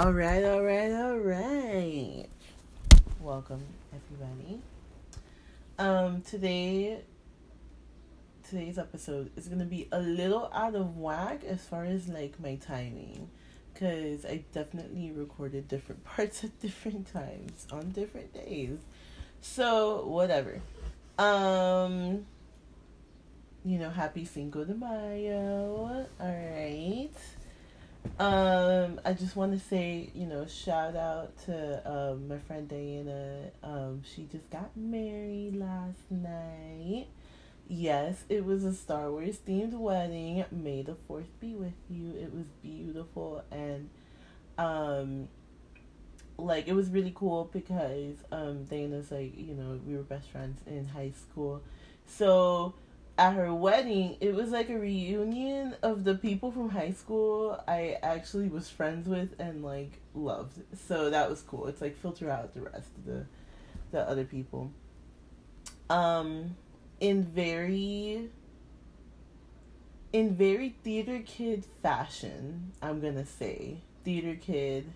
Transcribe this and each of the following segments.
All right, all right, all right. Welcome everybody. Um today today's episode is going to be a little out of whack as far as like my timing cuz I definitely recorded different parts at different times on different days. So, whatever. Um you know, happy Cinco de Mayo. All right. Um, I just want to say, you know, shout out to um, my friend Diana. Um, she just got married last night. Yes, it was a Star Wars themed wedding. May the fourth be with you. It was beautiful and um like it was really cool because um Diana's like, you know, we were best friends in high school. So at her wedding, it was like a reunion of the people from high school I actually was friends with and like loved. So that was cool. It's like filter out the rest of the the other people. Um in very in very theater kid fashion, I'm going to say. Theater kid,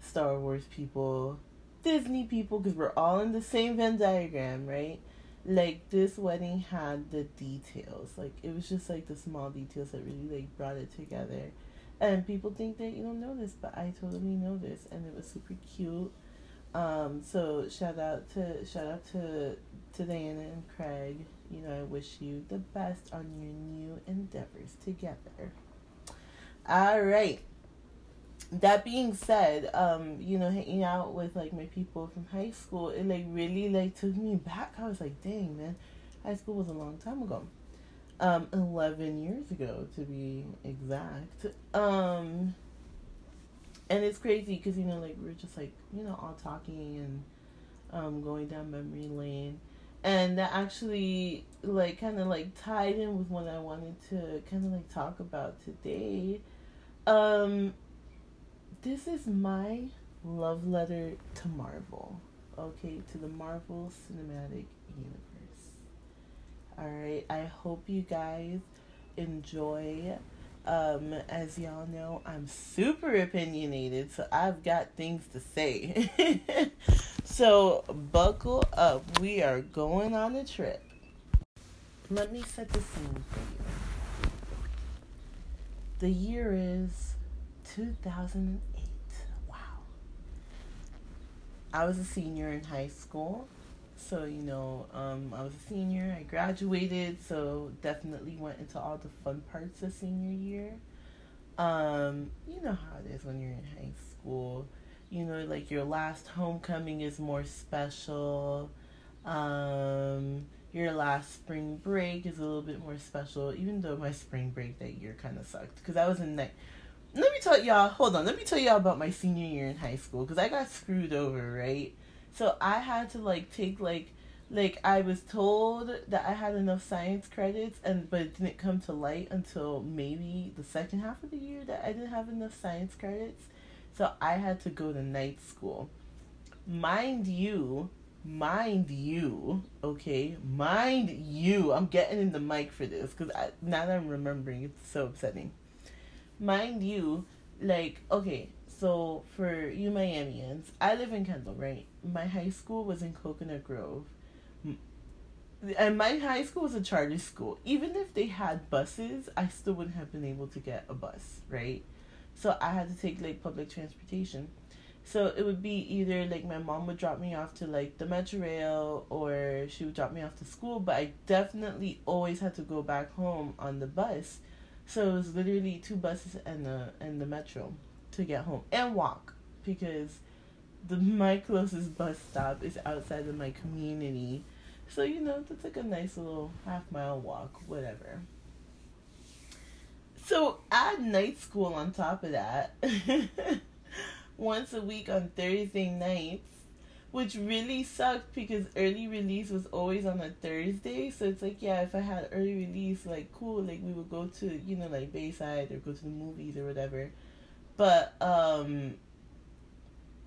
Star Wars people, Disney people cuz we're all in the same Venn diagram, right? Like this wedding had the details. Like it was just like the small details that really like brought it together. And people think that you don't know this but i totally know this and it was super cute. Um so shout out to shout out to to diana and craig. You know i wish you the best on your new endeavors together. All right that being said, um, you know, hanging out with like my people from high school, it like really like took me back. I was like, dang man, high school was a long time ago. Um, eleven years ago to be exact. Um and it's crazy because you know, like we are just like, you know, all talking and um going down memory lane. And that actually like kinda like tied in with what I wanted to kinda like talk about today. Um this is my love letter to Marvel. Okay, to the Marvel Cinematic Universe. Alright, I hope you guys enjoy. Um, as y'all know, I'm super opinionated, so I've got things to say. so, buckle up. We are going on a trip. Let me set the scene for you. The year is 2008. I was a senior in high school. So, you know, um, I was a senior. I graduated, so definitely went into all the fun parts of senior year. Um, you know how it is when you're in high school. You know, like your last homecoming is more special. Um, your last spring break is a little bit more special, even though my spring break that year kind of sucked because I was in like let me tell y'all, hold on, let me tell y'all about my senior year in high school because I got screwed over, right? So I had to like take like like I was told that I had enough science credits and but it didn't come to light until maybe the second half of the year that I didn't have enough science credits. So I had to go to night school. Mind you, mind you, okay, mind you, I'm getting in the mic for this because now that I'm remembering, it's so upsetting mind you, like, okay, so for you Miamians, I live in Kendall, right? My high school was in Coconut Grove. And my high school was a charter school. Even if they had buses, I still wouldn't have been able to get a bus, right? So I had to take like public transportation. So it would be either like my mom would drop me off to like the Metro Rail or she would drop me off to school, but I definitely always had to go back home on the bus so it was literally two buses and the and the metro to get home and walk because the my closest bus stop is outside of my community. So you know that's like a nice little half mile walk, whatever. So add night school on top of that. Once a week on Thursday nights which really sucked because early release was always on a Thursday. So it's like, yeah, if I had early release, like, cool, like, we would go to, you know, like, Bayside or go to the movies or whatever. But, um,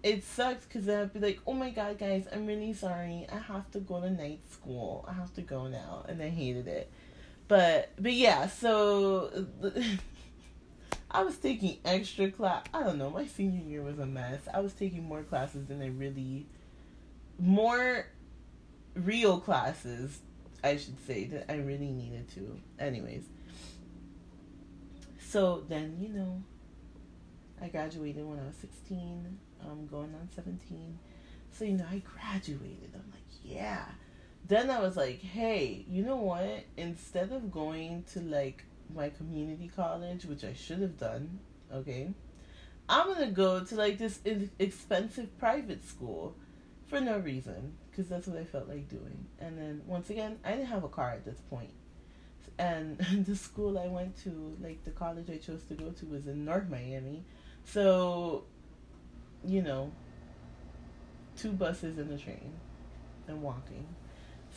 it sucks because then I'd be like, oh my god, guys, I'm really sorry. I have to go to night school. I have to go now. And I hated it. But, but yeah, so I was taking extra class. I don't know. My senior year was a mess. I was taking more classes than I really, more real classes, I should say, that I really needed to. Anyways, so then you know, I graduated when I was sixteen. I'm going on seventeen. So you know, I graduated. I'm like, yeah. Then I was like, hey, you know what? Instead of going to like my community college, which I should have done, okay, I'm gonna go to like this expensive private school for no reason because that's what I felt like doing. And then once again, I didn't have a car at this point. And the school I went to, like the college I chose to go to, was in North Miami. So, you know, two buses and a train and walking.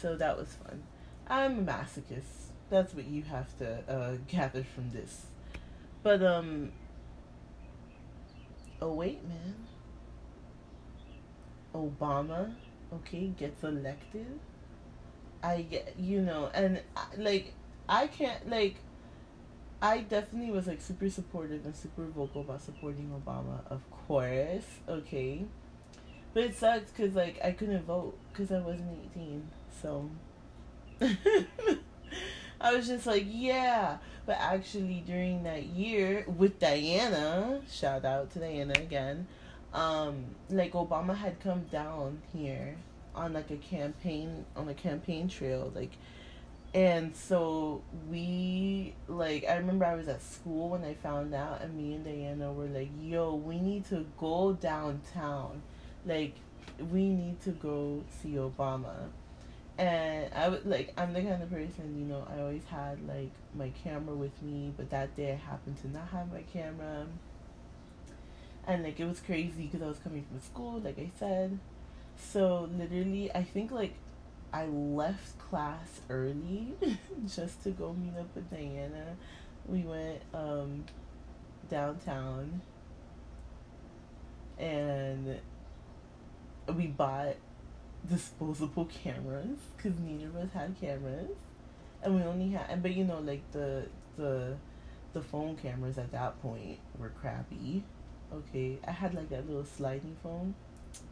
So that was fun. I'm a masochist. That's what you have to uh, gather from this. But um oh wait, man. Obama, okay, gets elected. I get, you know, and uh, like I can't like I definitely was like super supportive and super vocal about supporting Obama, of course, okay. But it sucks because like I couldn't vote because I wasn't eighteen, so I was just like, yeah. But actually, during that year with Diana, shout out to Diana again. Um, like Obama had come down here on like a campaign on a campaign trail, like and so we like I remember I was at school when I found out and me and Diana were like, yo, we need to go downtown like we need to go see Obama. And I would like I'm the kind of person, you know, I always had like my camera with me, but that day I happened to not have my camera. And like it was crazy because I was coming from school, like I said. So literally, I think like I left class early just to go meet up with Diana. We went um downtown and we bought disposable cameras because neither of us had cameras, and we only had. But you know, like the the the phone cameras at that point were crappy. Okay, I had like that little sliding phone.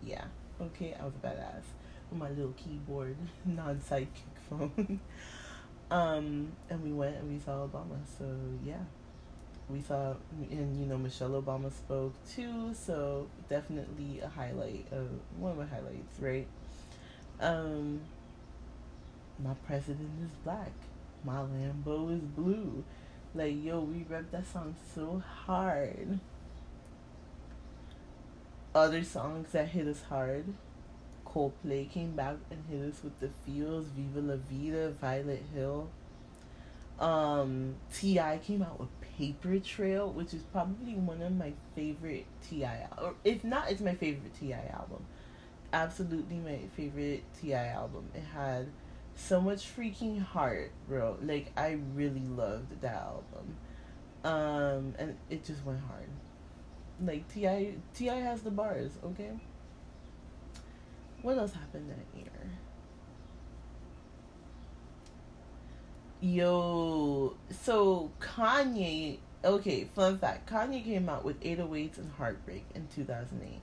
Yeah. Okay, I was badass with my little keyboard, non sidekick phone. um, and we went and we saw Obama. So yeah we saw, and you know, Michelle Obama spoke too, so definitely a highlight of one of my highlights, right? Um, my president is black, my Lambo is blue. Like, yo, we rep that song so hard. Other songs that hit us hard. Coldplay came back and hit us with the feels, Viva La Vida, Violet Hill. Um, T.I. came out with Paper Trail, which is probably one of my favorite T.I. or if not, it's my favorite T.I. album. Absolutely my favorite T.I. album. It had so much freaking heart, bro. Like I really loved that album. Um, and it just went hard. Like T.I. T.I. has the bars, okay? What else happened that year? Yo, so Kanye, okay, fun fact Kanye came out with 808s and Heartbreak in 2008.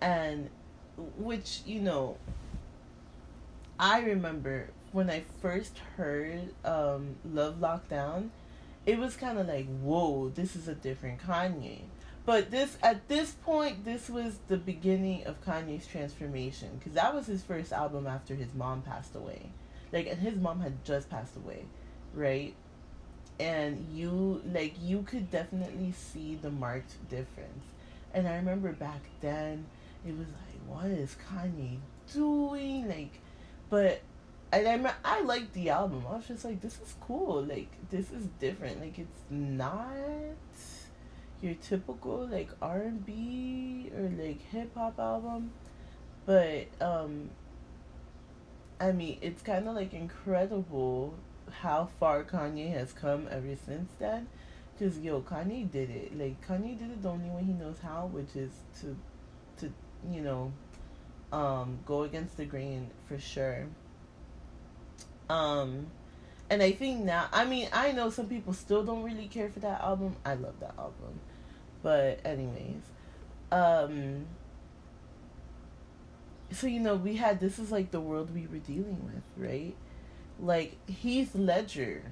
And, which, you know, I remember when I first heard um, Love Lockdown, it was kind of like, whoa, this is a different Kanye. But this, at this point, this was the beginning of Kanye's transformation because that was his first album after his mom passed away like and his mom had just passed away right and you like you could definitely see the marked difference and i remember back then it was like what is kanye doing like but and I, I liked the album. I was just like, this is cool. Like, this is different. Like, it's not your typical like R and B or like hip hop album, but um, I mean, it's kind of like incredible how far Kanye has come ever since then. Cause yo, Kanye did it. Like Kanye did it the only way he knows how, which is to, to you know, um, go against the grain for sure. Um, And I think now, I mean, I know some people still don't really care for that album. I love that album. But, anyways. Um, so, you know, we had this is like the world we were dealing with, right? Like, Heath Ledger.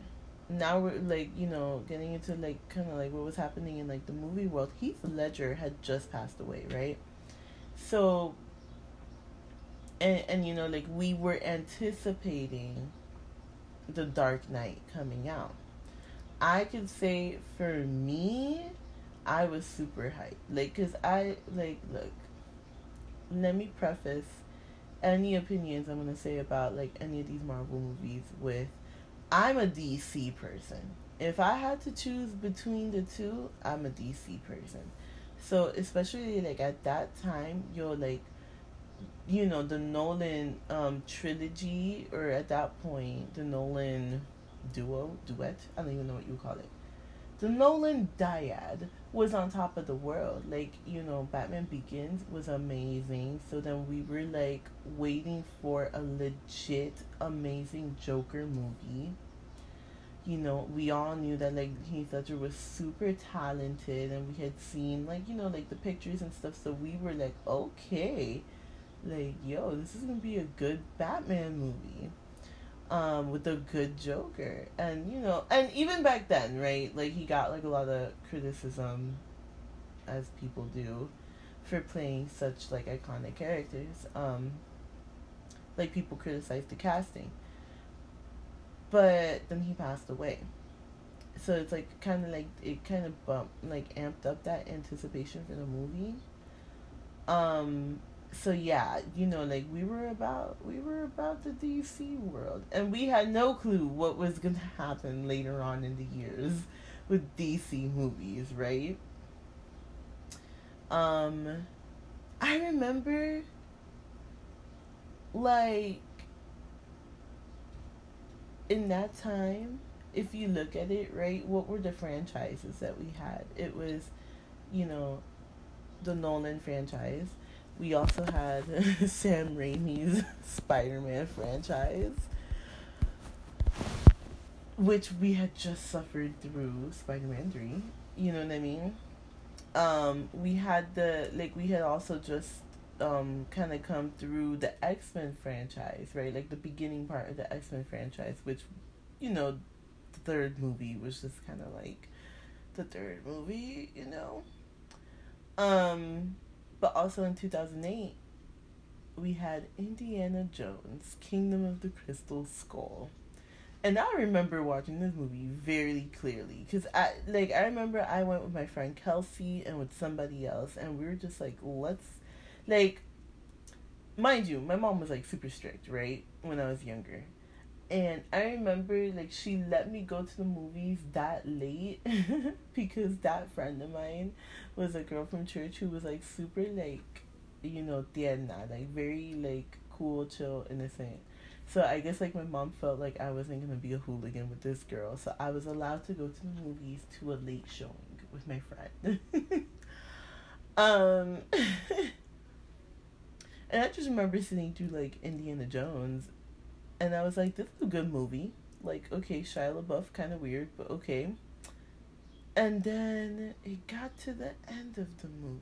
Now we're like, you know, getting into like kind of like what was happening in like the movie world. Heath Ledger had just passed away, right? So, and, and you know, like we were anticipating the Dark Knight coming out. I could say for me, I was super hyped. Like, cause I like look. Let me preface any opinions I'm gonna say about like any of these Marvel movies with, I'm a DC person. If I had to choose between the two, I'm a DC person. So especially like at that time, you're like you know the Nolan um trilogy or at that point the Nolan duo duet I don't even know what you call it the Nolan dyad was on top of the world. Like you know Batman Begins was amazing. So then we were like waiting for a legit amazing Joker movie. You know, we all knew that like Heath Ledger was super talented and we had seen like, you know, like the pictures and stuff, so we were like, okay, like yo this is gonna be a good batman movie um with a good joker. And you know and even back then right? Like he got like a lot of criticism as people do for playing such like iconic characters. Um like people criticized the casting. But then he passed away. So it's like kind of like it kind of bumped like amped up that anticipation for the movie. Um so yeah, you know, like we were about we were about the DC world, and we had no clue what was gonna happen later on in the years with DC movies, right? Um, I remember, like, in that time, if you look at it, right, what were the franchises that we had? It was, you know, the Nolan franchise we also had Sam Raimi's Spider Man franchise, which we had just suffered through Spider Man 3. You know what I mean? Um, we had the, like, we had also just um, kind of come through the X Men franchise, right? Like the beginning part of the X Men franchise, which, you know, the third movie was just kind of like the third movie, you know? Um, but also in 2008, we had Indiana Jones, Kingdom of the Crystal Skull. And I remember watching this movie very clearly because I like I remember I went with my friend Kelsey and with somebody else and we were just like let's like mind you my mom was like super strict right when I was younger and I remember like she let me go to the movies that late because that friend of mine was a girl from church who was like super like you know tierna like very like cool chill innocent. So i guess like my mom felt like i wasn't gonna be a hooligan with this girl. So i was allowed to go to the movies to a late showing with my friend. Um and i just remember sitting through like indiana jones and i was like this is a good movie like okay shia labeouf kind of weird but okay and then it got to the end of the movie.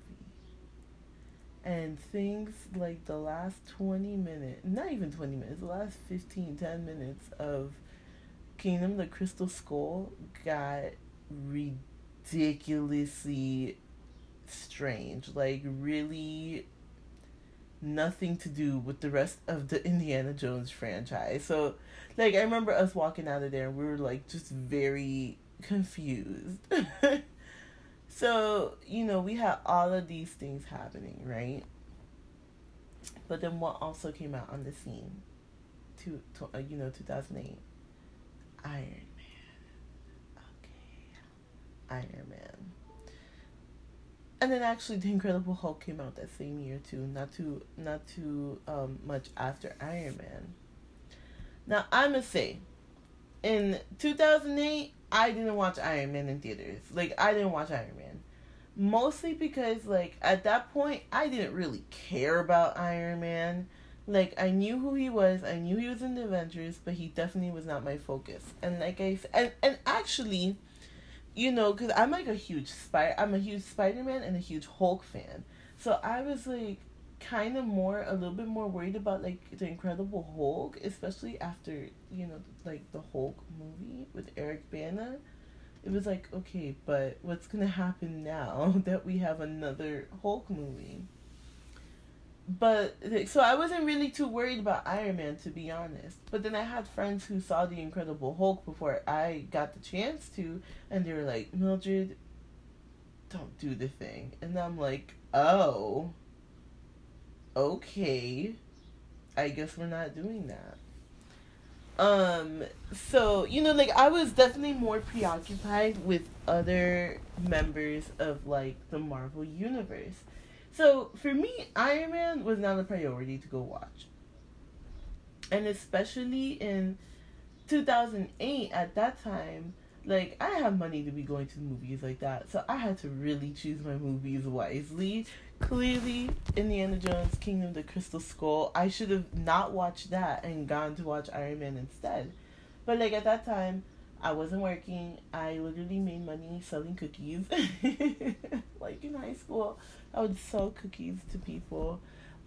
And things like the last 20 minutes, not even 20 minutes, the last 15, 10 minutes of Kingdom the Crystal Skull got ridiculously strange. Like, really nothing to do with the rest of the Indiana Jones franchise. So, like, I remember us walking out of there and we were like just very confused. so, you know, we had all of these things happening, right? But then what also came out on the scene? To, to uh, you know, 2008. Iron Man. Okay. Iron Man. And then actually the Incredible Hulk came out that same year too, not too not too um, much after Iron Man. Now I must say, in 2008, I didn't watch Iron Man in theaters. Like I didn't watch Iron Man. Mostly because like at that point I didn't really care about Iron Man. Like I knew who he was. I knew he was in the Avengers, but he definitely was not my focus. And like I and and actually, you know, because I'm like a huge spider. I'm a huge Spider Man and a huge Hulk fan. So I was like kind of more a little bit more worried about like the Incredible Hulk, especially after you know like the Hulk movie with Eric Bana. It was like okay, but what's gonna happen now that we have another Hulk movie? But so I wasn't really too worried about Iron Man to be honest. But then I had friends who saw the Incredible Hulk before I got the chance to, and they were like, Mildred, don't do the thing, and I'm like, oh okay, I guess we're not doing that. Um, so, you know, like I was definitely more preoccupied with other members of like the Marvel universe. So for me, Iron Man was not a priority to go watch. And especially in 2008 at that time, like I have money to be going to movies like that. So I had to really choose my movies wisely clearly Indiana Jones Kingdom of the Crystal Skull. I should have not watched that and gone to watch Iron Man instead. But like at that time, I wasn't working. I literally made money selling cookies. like in high school, I would sell cookies to people.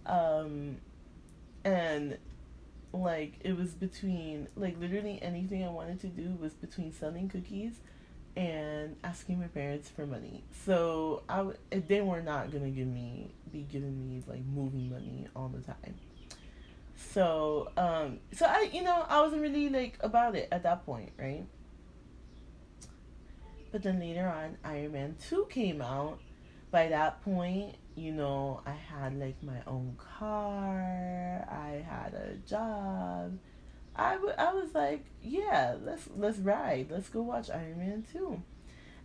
Um and like it was between like literally anything I wanted to do was between selling cookies and asking my parents for money. So I w- they were not gonna give me be giving me like movie money all the time. So um so I you know I wasn't really like about it at that point, right? But then later on Iron Man 2 came out. By that point, you know, I had like my own car, I had a job I, w- I was like, yeah, let's let's ride. Let's go watch Iron Man 2.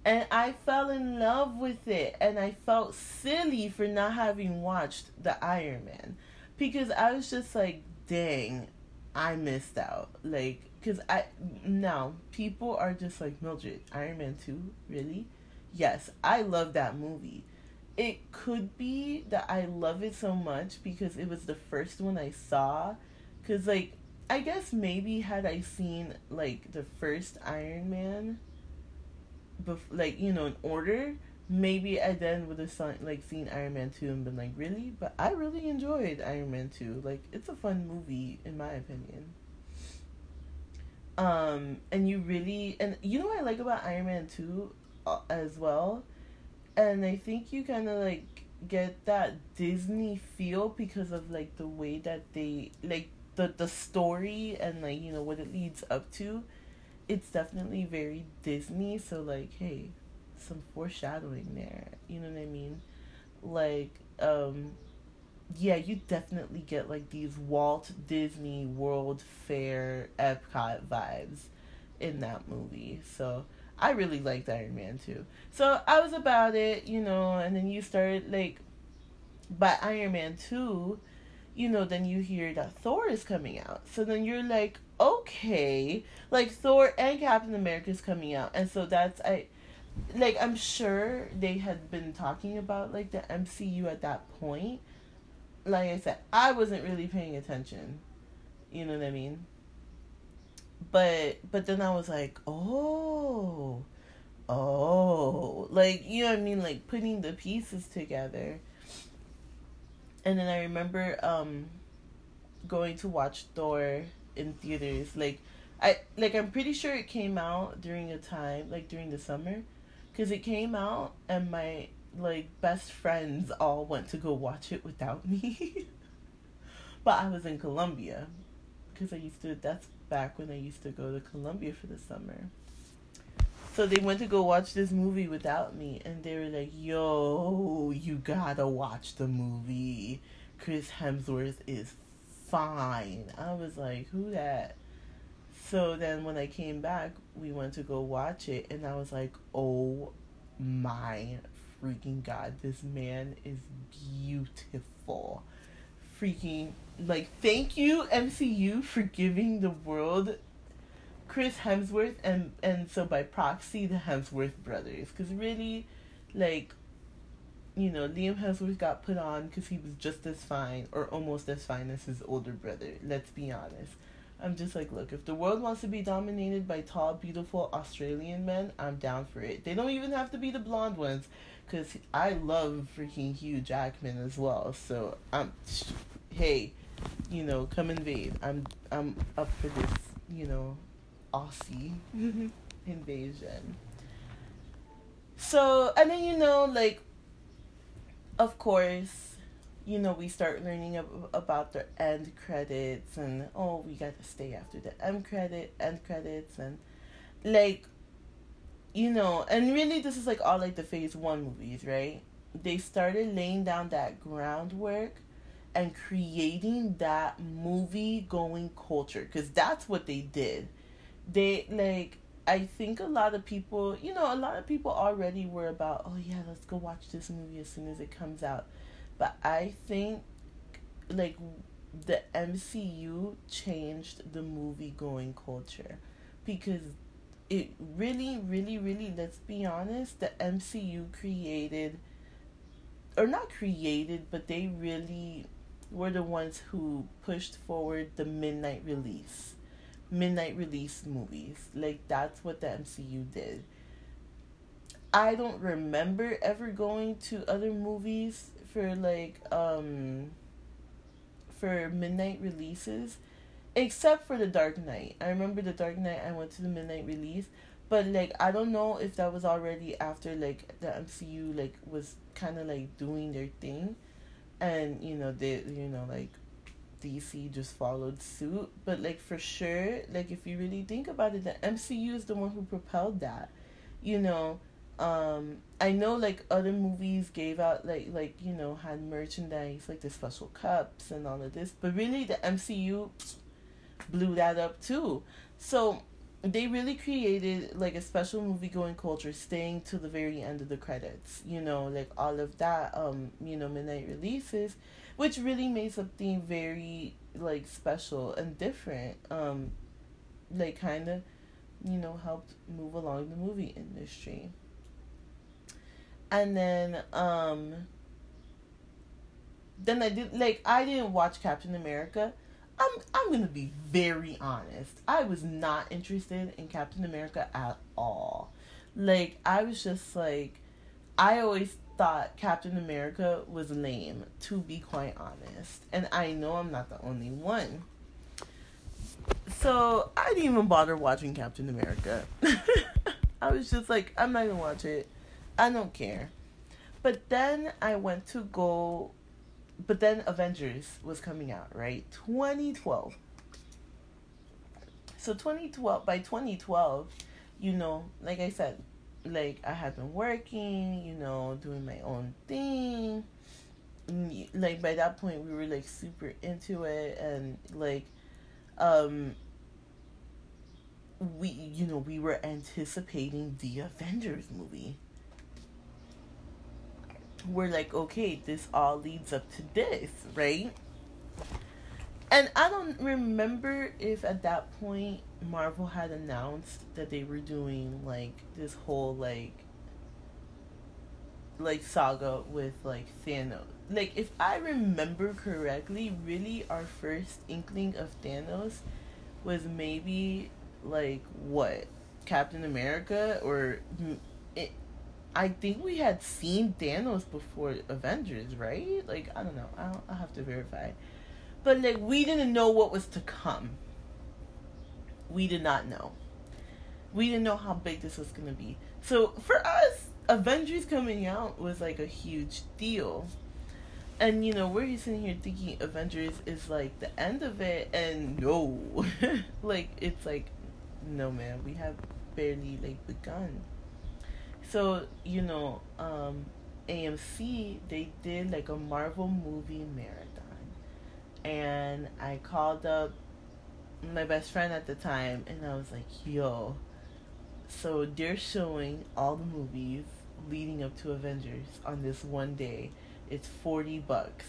And I fell in love with it and I felt silly for not having watched the Iron Man because I was just like, dang, I missed out. Like cuz I now people are just like Mildred, Iron Man 2, really? Yes, I love that movie. It could be that I love it so much because it was the first one I saw cuz like I guess maybe had I seen like the first Iron Man, bef- like you know in order, maybe I then would have seen, like seen Iron Man two and been like really, but I really enjoyed Iron Man two. Like it's a fun movie in my opinion. Um, and you really and you know what I like about Iron Man two, uh, as well, and I think you kind of like get that Disney feel because of like the way that they like the the story and like you know what it leads up to. It's definitely very disney so like hey some foreshadowing there you know what i mean? Like um yeah you definitely get like these walt disney world fair epcot vibes in that movie so i really liked iron man too so i was about it you know and then you started like by iron man 2 you know, then you hear that Thor is coming out. So then you're like, okay, like Thor and Captain America is coming out, and so that's I, like I'm sure they had been talking about like the MCU at that point. Like I said, I wasn't really paying attention. You know what I mean? But but then I was like, oh, oh, like you know what I mean, like putting the pieces together and then I remember um going to watch Thor in theaters. Like I like I'm pretty sure it came out during a time like during the summer, because it came out and my like best friends all went to go watch it without me. but I was in Colombia, because I used to. That's back when I used to go to Colombia for the summer. So they went to go watch this movie without me, and they were like, "Yo, you gotta watch the movie. Chris Hemsworth is fine." I was like, "Who that?" So then when I came back, we went to go watch it, and I was like, "Oh my freaking god, this man is beautiful." Freaking like, thank you MCU for giving the world Chris Hemsworth and and so by proxy the Hemsworth brothers because really like you know, Liam Hemsworth got put on because he was just as fine or almost as fine as his older brother. Let's be honest. I'm just like, look, if the world wants to be dominated by tall, beautiful Australian men, I'm down for it. They don't even have to be the blonde ones, because I love freaking Hugh Jackman as well. So I'm, hey, you know, come invade. I'm I'm up for this, you know, Aussie mm-hmm. invasion. So and then you know, like, of course, you know, we start learning ab- about the end credits and oh, we got to stay after the end credit, end credits, and like, you know, and really, this is like all like the phase one movies, right? They started laying down that groundwork and creating that movie going culture because that's what they did. They like I think a lot of people, you know, a lot of people already were about, oh yeah, let's go watch this movie as soon as it comes out. But I think like the MCU changed the movie going culture because it really, really, really, let's be honest, the MCU created, or not created, but they really were the ones who pushed forward the midnight release. Midnight release movies. Like, that's what the MCU did. I don't remember ever going to other movies for like um for midnight releases except for the Dark Knight. I remember the Dark Knight I went to the midnight release, but like I don't know if that was already after like the MCU like was kind of like doing their thing and you know they you know like DC just followed suit, but like for sure, like if you really think about it, the MCU is the one who propelled that. You know, um i know like other movies gave out like like you know had merchandise like the special cups and all of this. But really the mcu blew that up too. So they really created like a special movie going culture staying to the very end of the credits you know like all of that um you know midnight releases which really made something very like special and different um like kind of you know helped move along the movie industry and then um then I did like I didn't watch Captain America. I'm I'm gonna be very honest. I was not interested in Captain America at all. Like I was just like I always thought Captain America was lame, to be quite honest. And I know I'm not the only one. So I didn't even bother watching Captain America. I was just like, I'm not gonna watch it. I don't care. But then I went to go but then Avengers was coming out, right? 2012. So 2012 by 2012, you know, like I said, like I had been working, you know, doing my own thing. Like by that point we were like super into it and like um we you know, we were anticipating the Avengers movie we're like, okay, this all leads up to this, right? And I don't remember if at that point Marvel had announced that they were doing like this whole like like saga with like Thanos. Like if I remember correctly, really our first inkling of Thanos was maybe like what Captain America or it, I think we had seen Thanos before Avengers, right? Like I don't know. I'll, I'll have to verify. But like we didn't know what was to come. We did not know. We didn't know how big this was gonna be. So for us, Avengers coming out was like a huge deal. And you know, we're sitting here thinking Avengers is like the end of it and no. like it's like no man, we have barely like begun. So, you know, um, AMC, they did like a Marvel movie marathon. And I called up my best friend at the time and I was like, yo, so they're showing all the movies leading up to Avengers on this one day. It's 40 bucks.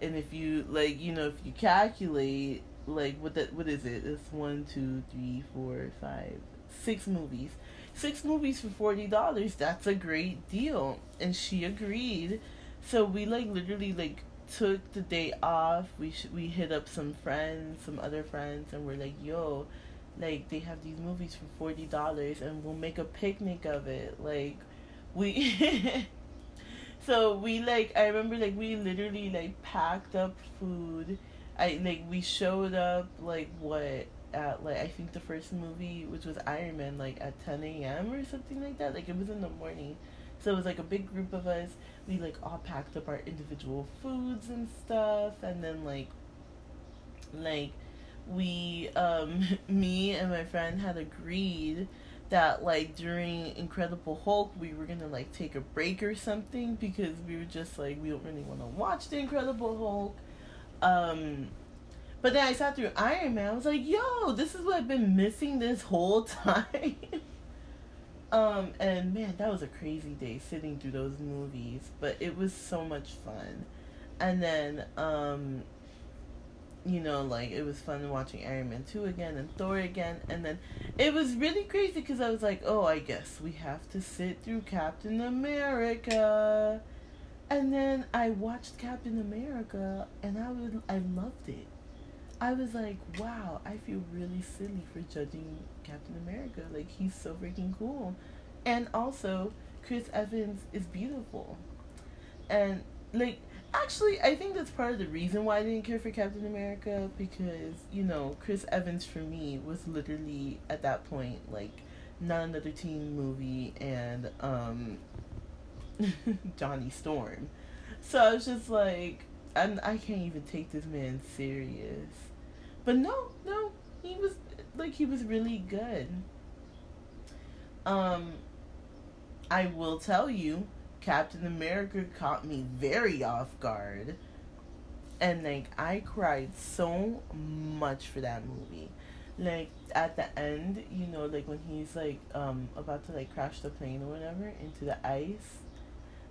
And if you, like, you know, if you calculate, like, what that, what is it? It's one, two, three, four, five, six movies six movies for forty dollars. That's a great deal. And she agreed So we like literally like took the day off. We sh- we hit up some friends, some other friends, and we're like, yo, like they have these movies for forty dollars, and we'll make a picnic of it. Like we. so we like I remember like we literally like packed up food. I like we showed up like what at like I think the first movie which was Iron Man like at ten AM or something like that. Like it was in the morning. So it was like a big group of us. We like all packed up our individual foods and stuff and then like like we um me and my friend had agreed that like during Incredible Hulk we were gonna like take a break or something because we were just like we don't really want to watch the Incredible Hulk. Um, but then I sat through Iron Man. I was like, yo, this is what I've been missing this whole time. um, and man, that was a crazy day sitting through those movies, but it was so much fun. And then um you know, like it was fun watching Iron Man 2 again and Thor again. And then it was really crazy because I was like, oh, I guess we have to sit through Captain America. And then I watched Captain America and I would I loved it. I was like, wow, I feel really silly for judging Captain America. Like he's so freaking cool. And also Chris Evans is beautiful. And like Actually, I think that's part of the reason why I didn't care for Captain America because, you know, Chris Evans for me was literally at that point like not another teen movie and um Johnny Storm. So I was just like I'm, I can't even take this man serious. But no, no, he was like he was really good. Um I will tell you Captain America caught me very off guard. And like I cried so much for that movie. Like at the end, you know, like when he's like um about to like crash the plane or whatever into the ice.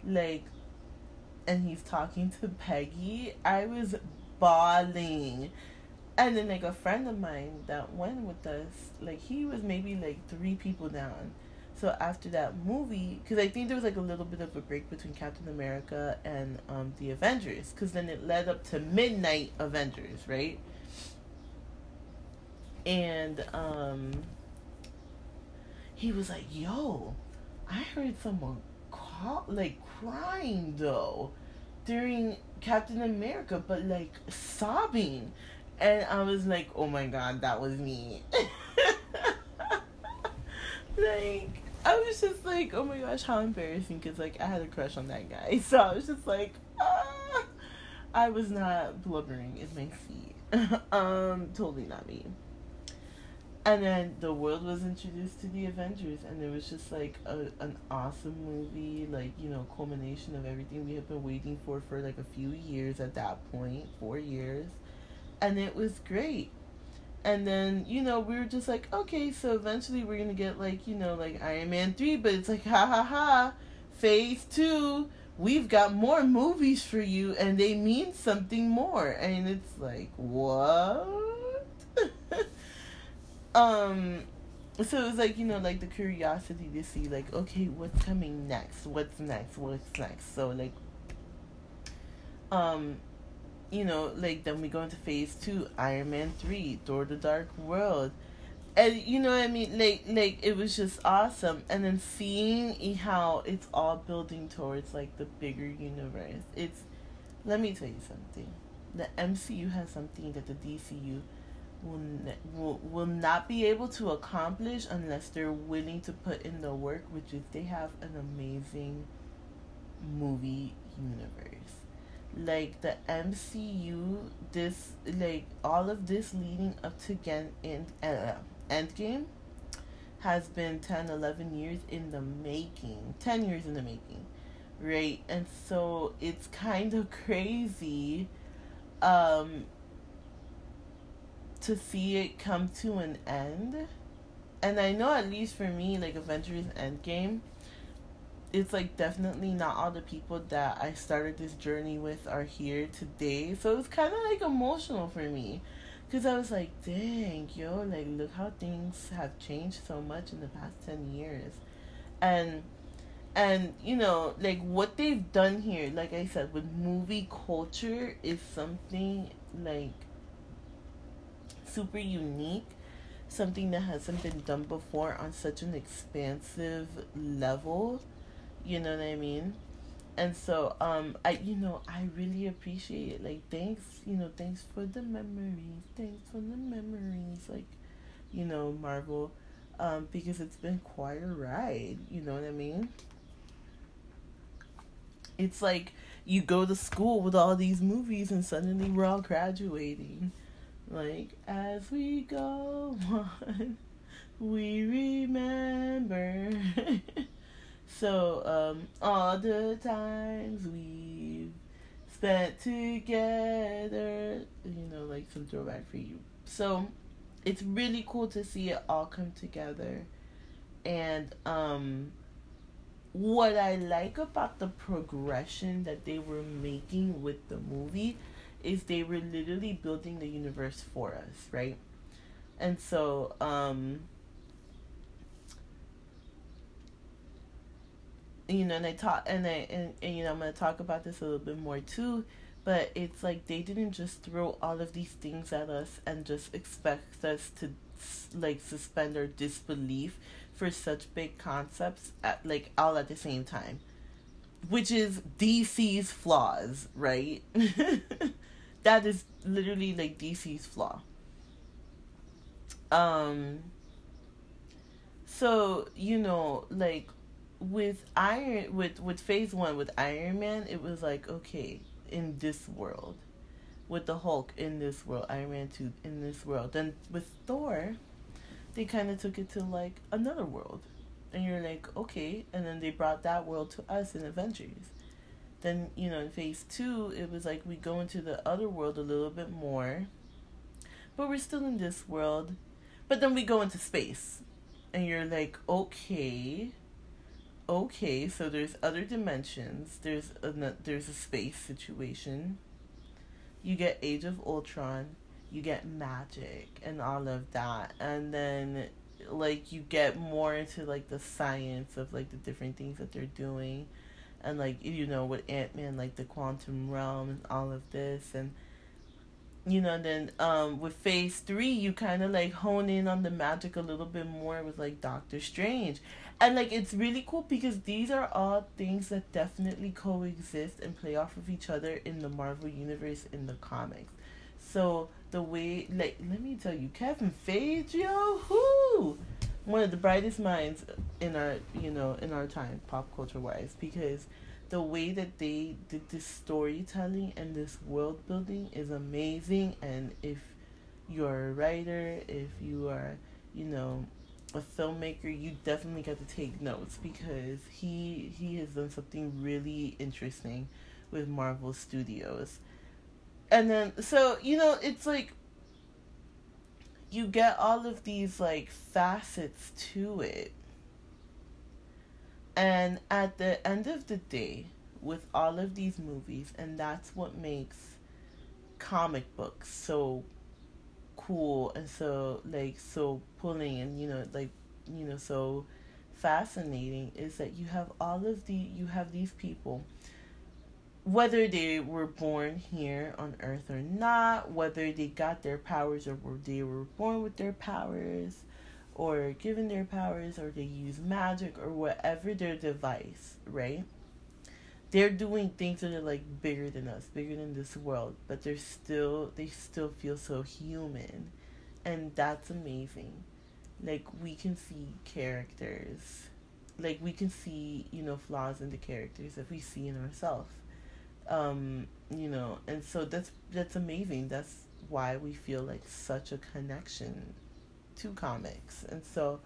Like and he's talking to Peggy, I was bawling. And then like a friend of mine that went with us, like he was maybe like three people down so after that movie, because I think there was like a little bit of a break between Captain America and um, the Avengers, because then it led up to Midnight Avengers, right? And um, he was like, "Yo, I heard someone call like crying though during Captain America, but like sobbing." And I was like, "Oh my god, that was me." like I was just like, oh my gosh, how embarrassing because like I had a crush on that guy, so I was just like, ah. I was not blubbering in my seat. um, totally not me. And then the world was introduced to the Avengers, and it was just like a, an awesome movie, like you know, culmination of everything we had been waiting for for like a few years at that point, four years, and it was great. And then you know we were just like okay so eventually we're gonna get like you know like iron man 3 but it's like ha ha ha phase 2 we've got more movies for you and they mean something more. And it's like what? Um so it was like you know like the curiosity to see like okay what's coming next? What's next? What's next? So like um you know, like then we go into phase two, Iron Man three, Thor the Dark World. And you know what I mean? Like like it was just awesome. And then seeing how it's all building towards like the bigger universe. It's let me tell you something. The MCU has something that the DCU will, will will not be able to accomplish unless they're willing to put in the work, which is they have an amazing movie universe like the MCU, this like all of this leading up to Gen in uh, Endgame has been 10, 11 years in the making. 10 years in the making. Right? And so it's kind of crazy um to see it come to an end. And I know at least for me like Avengers Endgame it's like definitely not all the people that I started this journey with are here today. So it's kind of like emotional for me. Because I was like, dang, yo, like, look how things have changed so much in the past 10 years. And, and you know like what they've done here like i said with movie culture is something like super unique something that hasn't been done before on such an expansive level you know what i mean? And so um i you know i really appreciate it. Like thanks you know thanks for the memories. Thanks for the memories like you know marvel. Um because it's been quite a ride you know what i mean? It's like you go to school with all these movies and suddenly we're all graduating. Like as we go on we remember so um all the times we've spent together you know like some throwback for you so it's really cool to see it all come together and um what I like about the progression that they were making with the movie is they were literally building the universe for us, right? And so, um, you know, and I talk, and I, and, and you know, I'm gonna talk about this a little bit more too. But it's like they didn't just throw all of these things at us and just expect us to like suspend our disbelief for such big concepts at like all at the same time which is DC's flaws, right? that is literally like DC's flaw. Um so, you know, like with Iron with with phase 1 with Iron Man, it was like okay, in this world. With the Hulk in this world, Iron Man 2 in this world. Then with Thor, they kind of took it to like another world. And you're like okay and then they brought that world to us in avengers. Then you know in phase two it was like we go into the other world a little bit more. But we're still in this world. But then we go into space. And you're like okay okay so there's other dimensions. There's a there's a space situation. You get age of ultron you get magic and all of that. And then like you get more into like the science of like the different things that they're doing. And like you know with ant-man like the quantum realm and all of this. And you know then um with phase three you kind of like hone in on the magic a little bit more with like doctor strange and like it's really cool because these are all things that definitely coexist and play off of each other in the marvel universe in the comics so the way, like, let me tell you, Kevin Feige, yo, who, one of the brightest minds in our, you know, in our time, pop culture wise, because the way that they did this storytelling and this world building is amazing. And if you're a writer, if you are, you know, a filmmaker, you definitely got to take notes because he he has done something really interesting with Marvel Studios. And then so you know it's like you get all of these like facets to it. And at the end of the day with all of these movies and that's what makes comic books so cool and so like so pulling and you know like you know so fascinating is that you have all of the you have these people whether they were born here on earth or not, whether they got their powers or they were born with their powers or given their powers or they use magic or whatever their device, right? They're doing things that are like bigger than us, bigger than this world, but they're still they still feel so human. And that's amazing. Like we can see characters like we can see, you know, flaws in the characters that we see in ourselves um, you know, and so that's that's amazing. That's why we feel like such a connection to comics, and so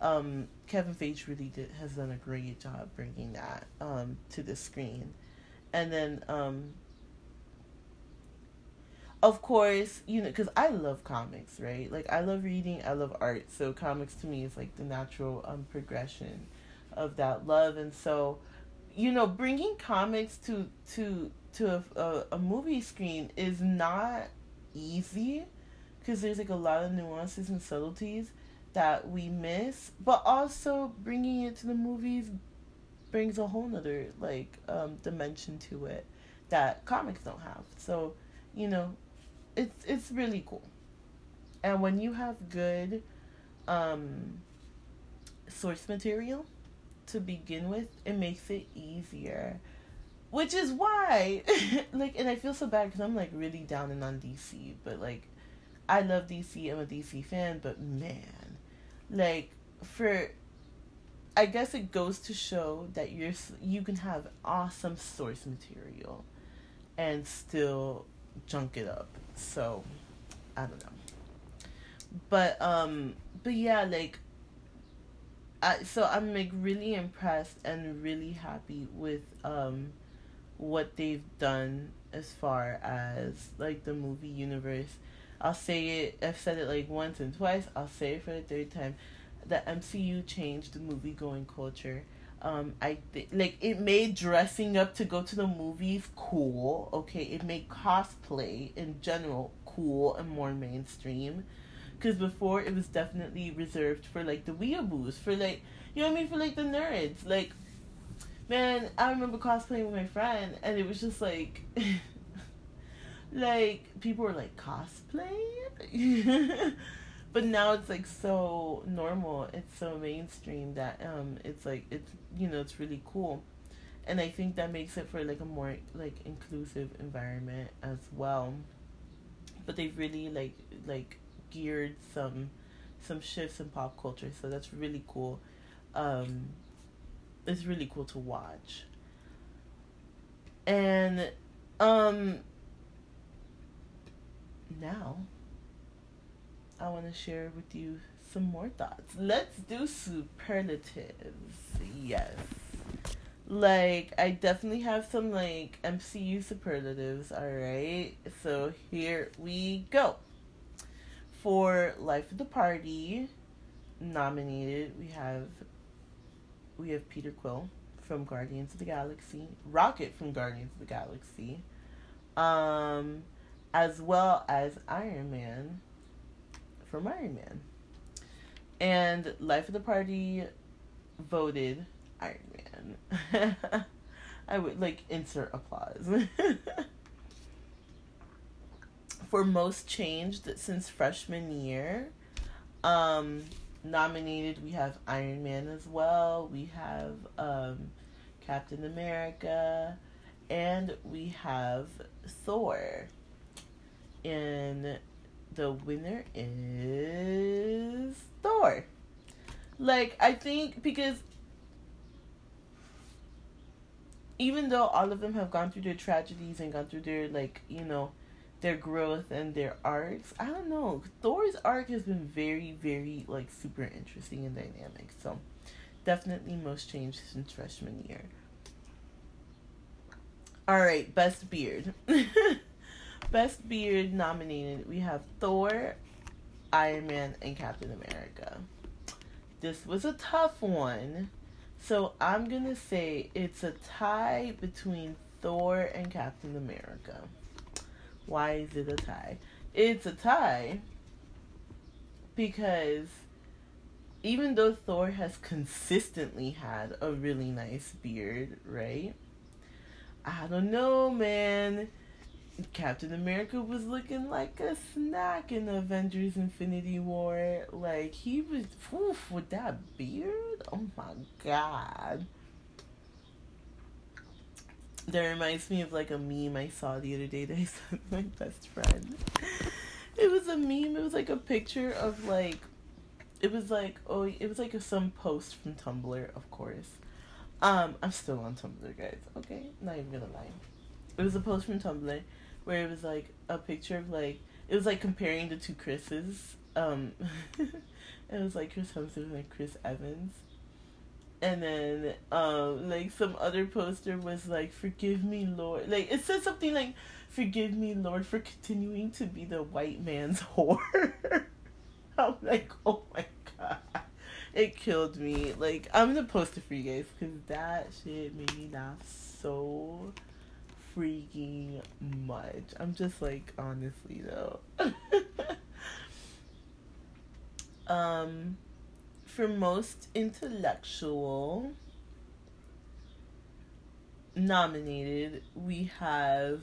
um, Kevin Feige really did has done a great job bringing that um, to the screen, and then um, of course you know because I love comics, right? Like I love reading, I love art, so comics to me is like the natural um, progression of that love, and so you know, bringing comics to to to a, a, a movie screen is not easy because there's like a lot of nuances and subtleties that we miss, but also bringing it to the movies brings a whole nother like um, dimension to it that comics don't have. So, you know, it's it's really cool. And when you have good um, source material to begin with, it makes it easier. Which is why, like, and I feel so bad because I'm like really down and on DC, but like, I love DC. I'm a DC fan, but man, like, for I guess it goes to show that you're you can have awesome source material and still junk it up. So, I don't know. But um but yeah, like I so I'm like really impressed and really happy with um what they've done as far as like the movie universe. I'll say it I've said it like once and twice, I'll say it for the third time. The MCU changed the movie going culture. Um, I like it made dressing up to go to the movies cool. Okay, it made cosplay in general cool and more mainstream because before it was definitely reserved for like the weeaboos, for like you know what I mean, for like the nerds. Like, man, I remember cosplaying with my friend, and it was just like, like people were like cosplay, but now it's like so normal. It's so mainstream that um, it's like it's you know it's really cool. And I think that makes it for like a more like inclusive environment as well. But they've really like like geared some some shifts in pop culture so that's really cool um it's really cool to watch and um now i want to share with you some more thoughts. Let's do superlatives. Yes. Like i definitely have some like mcu superlatives all right so here we go. For Life of the Party nominated, we have we have Peter Quill from Guardians of the Galaxy, Rocket from Guardians of the Galaxy, um, as well as Iron Man from Iron Man. And Life of the Party voted Iron Man. I would like insert applause. for most changed since freshman year. Um, nominated, we have Iron Man as well. We have um, Captain America, and we have Thor. And the winner is Thor. Like, I think because even though all of them have gone through their tragedies and gone through their, like, you know, their growth and their arcs. I don't know. Thor's arc has been very, very like super interesting and dynamic. So definitely most changed since freshman year. Alright, best beard. best beard nominated. We have Thor, Iron Man, and Captain America. This was a tough one. So I'm gonna say it's a tie between Thor and Captain America. Why is it a tie? It's a tie because even though Thor has consistently had a really nice beard, right? I don't know, man. Captain America was looking like a snack in Avengers Infinity War. Like, he was, oof, with that beard? Oh my god. That reminds me of like a meme I saw the other day that I sent my best friend. It was a meme. It was like a picture of like, it was like oh, it was like a, some post from Tumblr, of course. Um, I'm still on Tumblr, guys. Okay, not even gonna lie. It was a post from Tumblr where it was like a picture of like it was like comparing the two Chris's. Um, it was like Chris Hemsworth and Chris Evans. And then um like some other poster was like forgive me lord like it said something like forgive me lord for continuing to be the white man's whore. I'm like oh my god. It killed me. Like i'm gonna post it for you guys because that shit made me laugh so freaking much i'm just like honestly though um for most intellectual, nominated, we have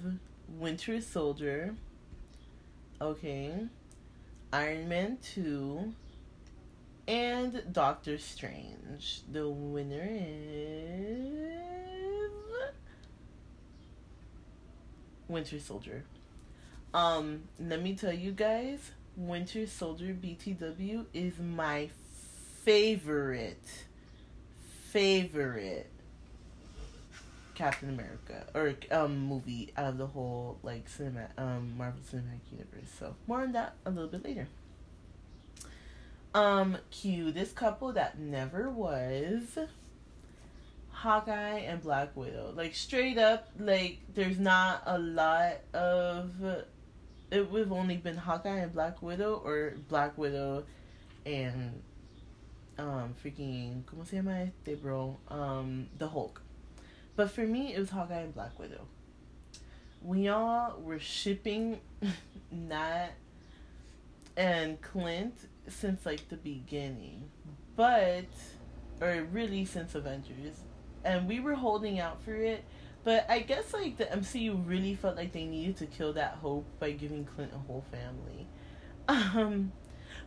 Winter Soldier. Okay. Iron Man 2 and Doctor Strange. The winner is Winter Soldier. Um, let me tell you guys, Winter Soldier BTW is my favorite favorite Captain America or um movie out of the whole like cinema um Marvel Cinematic Universe. So more on that a little bit later. Um, cue this couple that never was. Hawkeye and Black Widow. Like straight up, like there's not a lot of it would have only been Hawkeye and Black Widow or Black Widow and um freaking ¿Cómo se llama este bro? Um the Hulk. But for me it was Hawkeye and Black Widow. We all were shipping Nat and Clint since like the beginning. But or really since Avengers. And we were holding out for it. But I guess like the MCU really felt like they needed to kill that hope by giving Clint a whole family. Um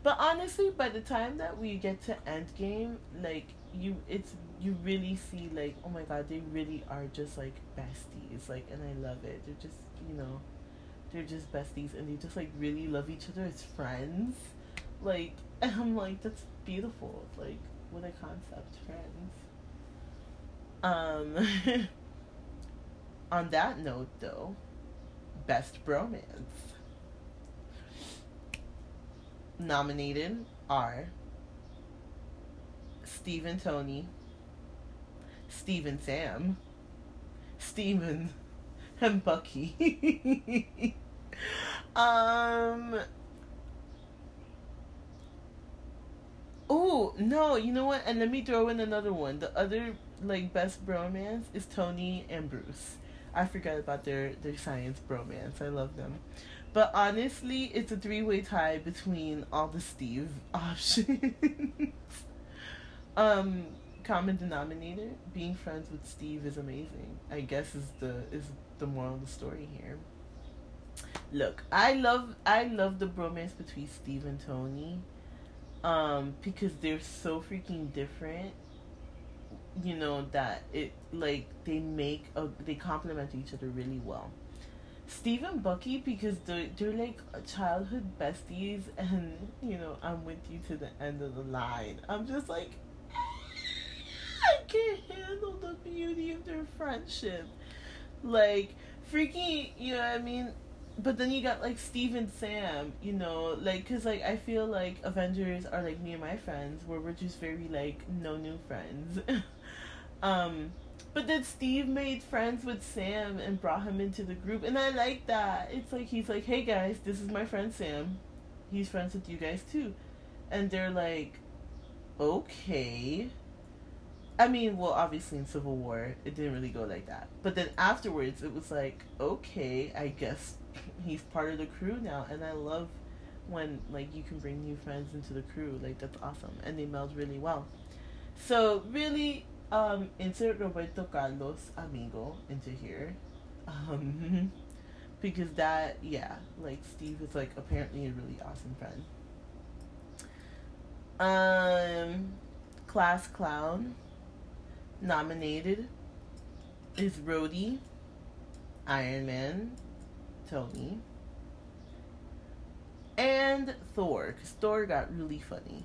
but honestly by the time that we get to Endgame, like you it's you really see like, oh my god, they really are just like besties. Like and I love it. They're just you know they're just besties and they just like really love each other as friends. Like I'm like, that's beautiful. Like what a concept, friends. Um on that note though, best bromance. Nominated are Steve and Tony, Steve and Sam, Steven and Bucky. um Oh no! You know what? And let me throw in another one. The other like best bromance is Tony and Bruce. I forgot about their their science bromance. I love them. But honestly, it's a three way tie between all the Steve options. um, common denominator: being friends with Steve is amazing. I guess is the is the moral of the story here. Look, I love I love the bromance between Steve and Tony um because they're so freaking different you know that it like they make a they complement each other really well. Steve and bucky because they're, they're like childhood besties and you know i'm with you to the end of the line. I'm just like i can't handle the beauty of their friendship. Like freaking you know what i mean? But then you got like Steve and Sam, you know, like cuz like I feel like Avengers are like me and my friends where we're just very like no new friends. um but then Steve made friends with Sam and brought him into the group and I like that. It's like he's like, "Hey guys, this is my friend Sam. He's friends with you guys too." And they're like, "Okay." I mean, well, obviously in Civil War, it didn't really go like that. But then afterwards, it was like, okay, I guess he's part of the crew now, and I love when like you can bring new friends into the crew. Like that's awesome, and they meld really well. So really, um, insert Roberto Carlos amigo into here, um, because that yeah, like Steve is like apparently a really awesome friend. Um, class clown nominated is Rhodey, Iron Man, Tony, and Thor, because Thor got really funny.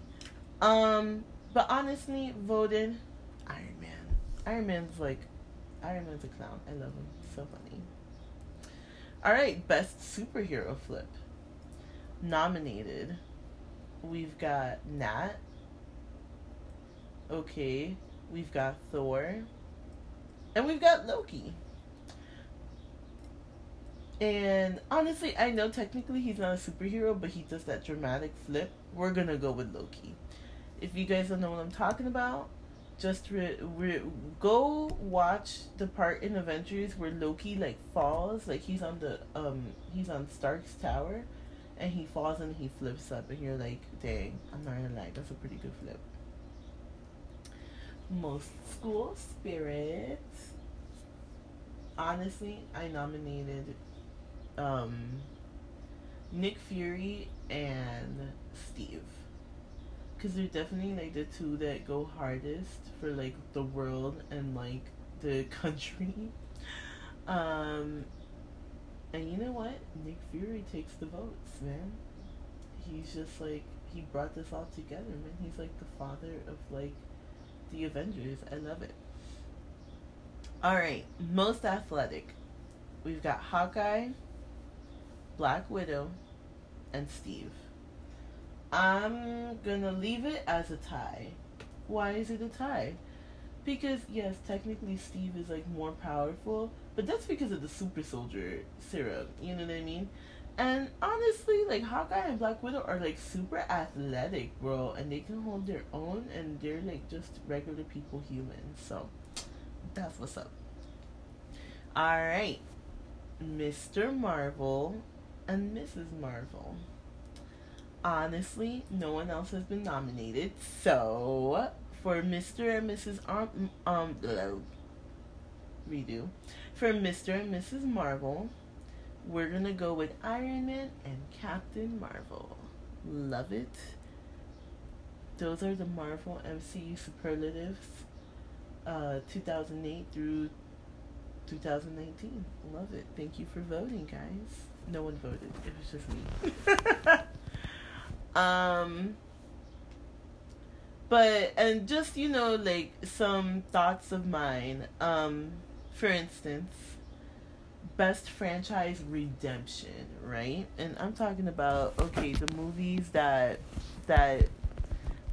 Um, but honestly, voted Iron Man. Iron Man's like, Iron Man's a clown. I love him. So funny. All right, best superhero flip. Nominated, we've got Nat. Okay, we've got Thor, and we've got Loki. And honestly, I know technically he's not a superhero, but he does that dramatic flip. We're gonna go with Loki. If you guys don't know what I'm talking about, just re- re- go watch the part in Avengers where Loki like falls, like he's on the um he's on Stark's tower, and he falls and he flips up, and you're like, dang, I'm not gonna lie, that's a pretty good flip. Most school spirits honestly, I nominated um, Nick Fury and Steve. Because they're definitely like the two that go hardest for like the world and like the country. Um, and you know what? Nick Fury takes the votes, man. He's just like, he brought this all together, man. He's like the father of like the Avengers. I love it. All right, most athletic. We've got Hawkeye, Black Widow, and Steve. I'm gonna leave it as a tie. Why is it a tie? Because yes, technically Steve is like more powerful, but that's because of the super soldier serum. You know what I mean? And honestly, like Hawkeye and Black Widow are like super athletic, bro, and they can hold their own, and they're like just regular people, humans. So that's what's up. All right, Mr. Marvel and Mrs. Marvel. Honestly, no one else has been nominated, so for Mr. and Mrs. Um, um redo for Mr. and Mrs. Marvel, we're gonna go with Iron Man and Captain Marvel. Love it. Those are the Marvel MCU superlatives, uh, 2008 through 2019. Love it. Thank you for voting, guys. No one voted. It was just me. um but and just you know like some thoughts of mine. Um for instance best franchise redemption right? And i'm talking about okay the movies that that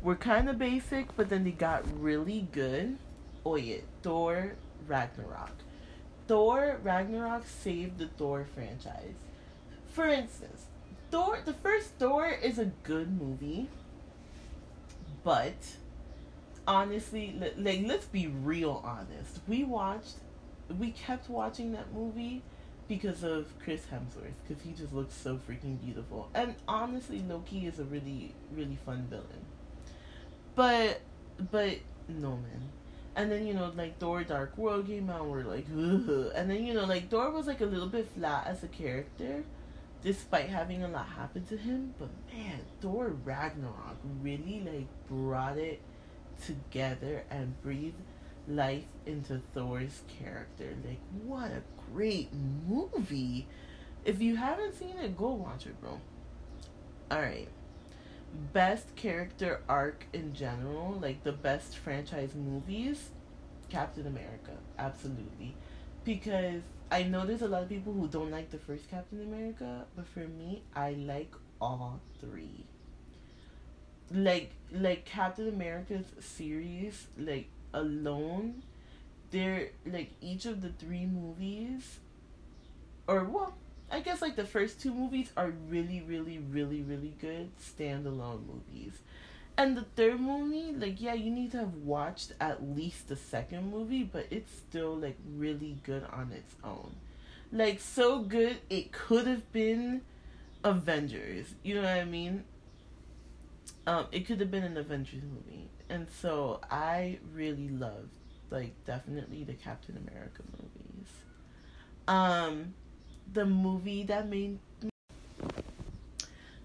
were kind of basic but then they got really good. Oh yeah thor ragnarok. Thor ragnarok saved the thor franchise. For instance thor the first thor is a good movie but honestly, like let's be real honest. We watched, we kept watching that movie because of Chris Hemsworth because he just looks so freaking beautiful. And honestly, Loki is a really really fun villain. But but no man. And then you know like Thor Dark World came out. We're like, Ugh. and then you know like Thor was like a little bit flat as a character despite having a lot happen to him. But man, Thor Ragnarok really like brought it together and breathed life into Thor's character. Like, what a great movie! If you haven't seen it, go watch it, bro. Alright. Best character arc in general, like the best franchise movies, Captain America. Absolutely. Because I know there's a lot of people who don't like the first Captain America, but for me, I like all three. Like like Captain America's series, like alone, they're like each of the three movies or well, I guess like the first two movies are really, really, really, really good standalone movies. And the third movie, like, yeah, you need to have watched at least the second movie, but it's still, like, really good on its own. Like, so good, it could have been Avengers. You know what I mean? Um, it could have been an Avengers movie. And so I really loved, like, definitely the Captain America movies. Um, the movie that made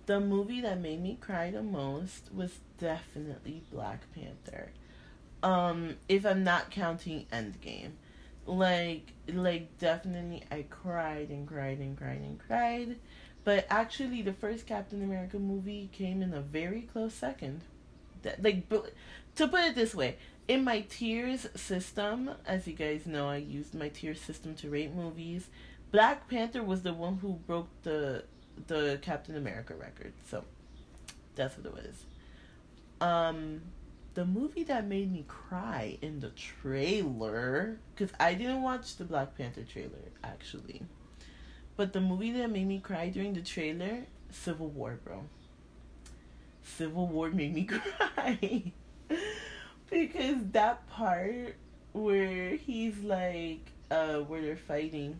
the movie that made me cry the most was definitely Black Panther. Um, if I'm not counting Endgame. Like like definitely I cried and cried and cried and cried. But actually the first Captain America movie came in a very close second. That like to put it this way, in my tiers system, as you guys know, I used my tier system to rate movies. Black Panther was the one who broke the the Captain America record. So that's what it was. Um, the movie that made me cry in the trailer, because I didn't watch the Black Panther trailer actually, but the movie that made me cry during the trailer, Civil War, bro. Civil War made me cry because that part where he's like, uh, where they're fighting,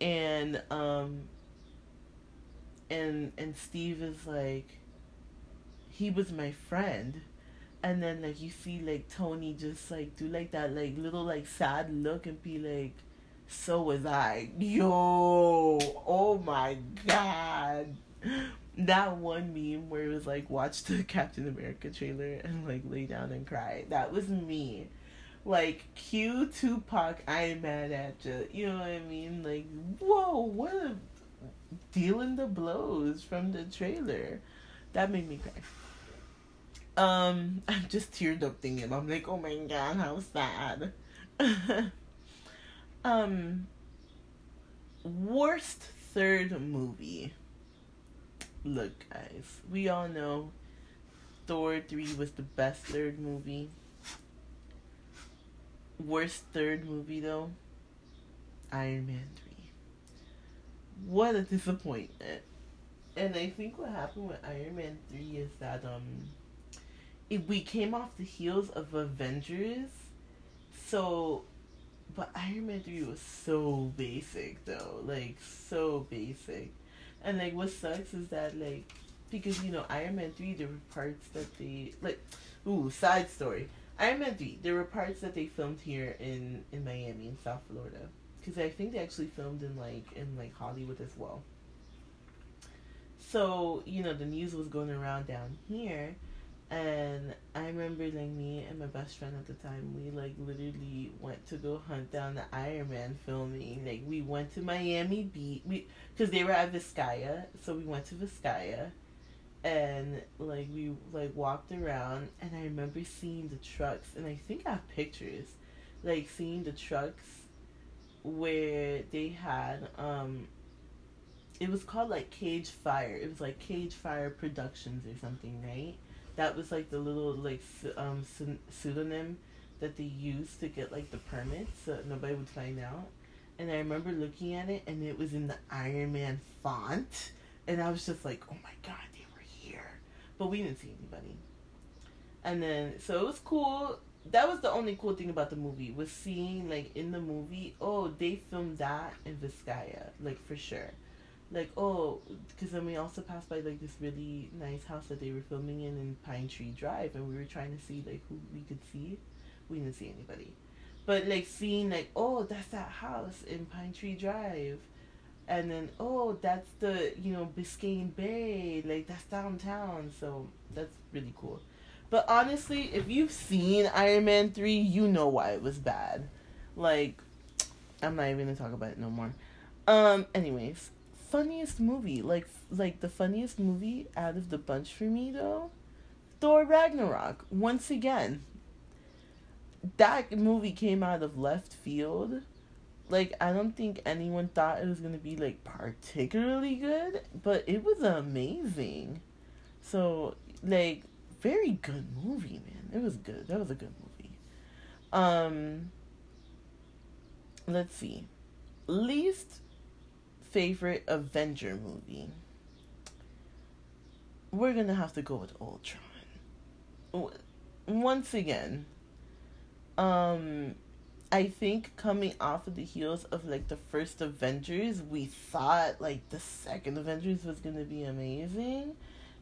and um, and and Steve is like he was my friend and then like you see like Tony just like do like that like little like sad look and be like So was I. Yo, oh my god. That one meme where it was like, watch the Captain America trailer and like lay down and cry. That was me. Like, Q Tupac, I am mad at you. You know what I mean? Like, whoa, what a dealing the blows from the trailer. That made me cry. Um, I'm just teared up thinking. I'm like, oh my god, how sad. um, worst third movie. Look, guys, we all know Thor 3 was the best third movie. Worst third movie, though Iron Man 3. What a disappointment. And I think what happened with Iron Man 3 is that, um, it, we came off the heels of Avengers, so but Iron Man 3 was so basic though. Like so basic. And like what sucks is that like because you know Iron Man 3 there were parts that they like ooh, side story. Iron Man 3, there were parts that they filmed here in in Miami in South Florida cuz I think they actually filmed in like in like Hollywood as well. So, you know, the news was going around down here and I remember like me and my best friend at the time, we like literally went to go hunt down the Iron Man filming. Like we went to Miami Beach, we because they were at Vizcaya, so we went to Vizcaya, and like we like walked around, and I remember seeing the trucks, and I think I have pictures, like seeing the trucks where they had um it was called like Cage Fire. It was like Cage Fire Productions or something, right? that was like the little like um pseudonym that they used to get like the permits so nobody would find out. And I remember looking at it and it was in the Iron Man font. And I was just like, oh my god, they were here. But we didn't see anybody. And then, so it was cool. That was the only cool thing about the movie was seeing like in the movie, oh, they filmed that in Vizcaya, like for sure. Like oh because then we also passed by like this really nice house that they were filming in in pine tree drive and we were trying to see like who we could see. We didn't see anybody. But like seeing like oh that's that house in pine tree drive. And then oh that's the you know biscayne bay like that's downtown. So that's really cool but honestly if you've seen iron man 3 you know why it was bad like i'm not even gonna talk about it no more um anyways funniest movie, like like the funniest movie out of the bunch for me though, Thor Ragnarok. Once again, that movie came out of left field. Like I don't think anyone thought it was gonna be like particularly good, but it was amazing. So like very good movie, man. It was good. That was a good movie. Um let's see. Least favorite Avenger movie. We're gonna have to go with Ultron. Once again, um, I think coming off of the heels of like the first Avengers, we thought like the second Avengers was gonna be amazing,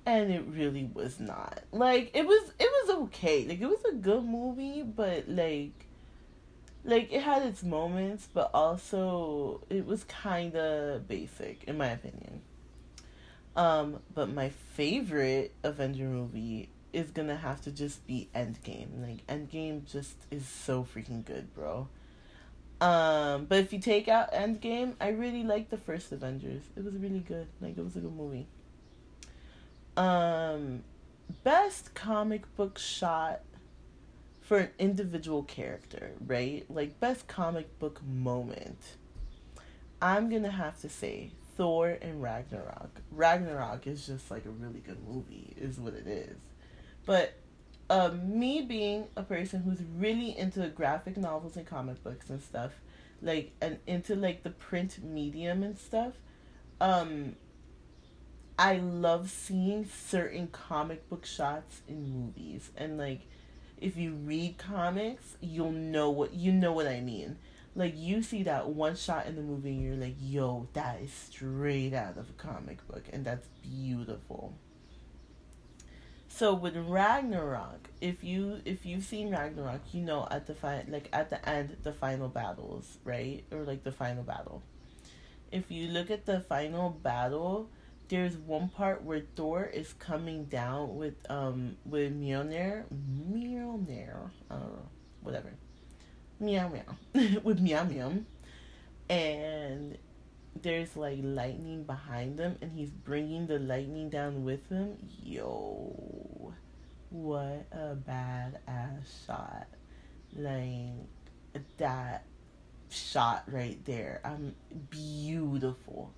and it really was not. Like it was, it was okay. Like it was a good movie, but like like it had its moments, but also it was kind of basic in my opinion. Um, but my favorite Avenger movie is gonna have to just be Endgame. Like Endgame just is so freaking good, bro. Um, but if you take out Endgame, I really like the first Avengers. It was really good. Like it was a good movie. Um, best comic book shot for an individual character, right? Like best comic book moment. I'm gonna have to say Thor and Ragnarok. Ragnarok is just like a really good movie, is what it is. But uh, me being a person who's really into graphic novels and comic books and stuff, like and into like the print medium and stuff, um, I love seeing certain comic book shots in movies and like if you read comics, you'll know what you know what I mean. Like you see that one shot in the movie and you're like, yo, that is straight out of a comic book and that's beautiful. So with Ragnarok, if you if you've seen Ragnarok, you know at the fi- like at the end the final battles, right? Or like the final battle. If you look at the final battle, there's one part where Thor is coming down with um with Mjolnir, Mjolnir, know, whatever, meow meow, with meow meow, and there's like lightning behind them, and he's bringing the lightning down with him. Yo, what a badass shot! Like that shot right there. I'm beautiful,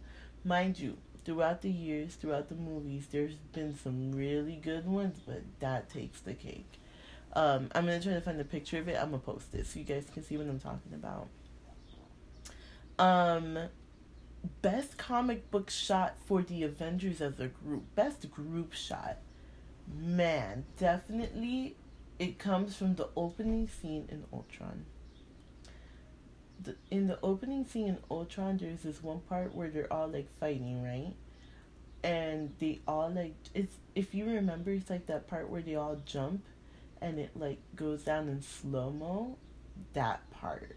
mind you throughout the years, throughout the movies, there's been some really good ones, but that takes the cake. Um, I'm gonna try to find a picture of it. I'm gonna post it so you guys can see what I'm talking about. Um, best comic book shot for the Avengers as a group. Best group shot. Man, definitely, it comes from the opening scene in Ultron. The, in the opening scene in Ultron, there's this one part where they're all like fighting, right? And they all like it's if you remember, it's like that part where they all jump, and it like goes down in slow mo. That part,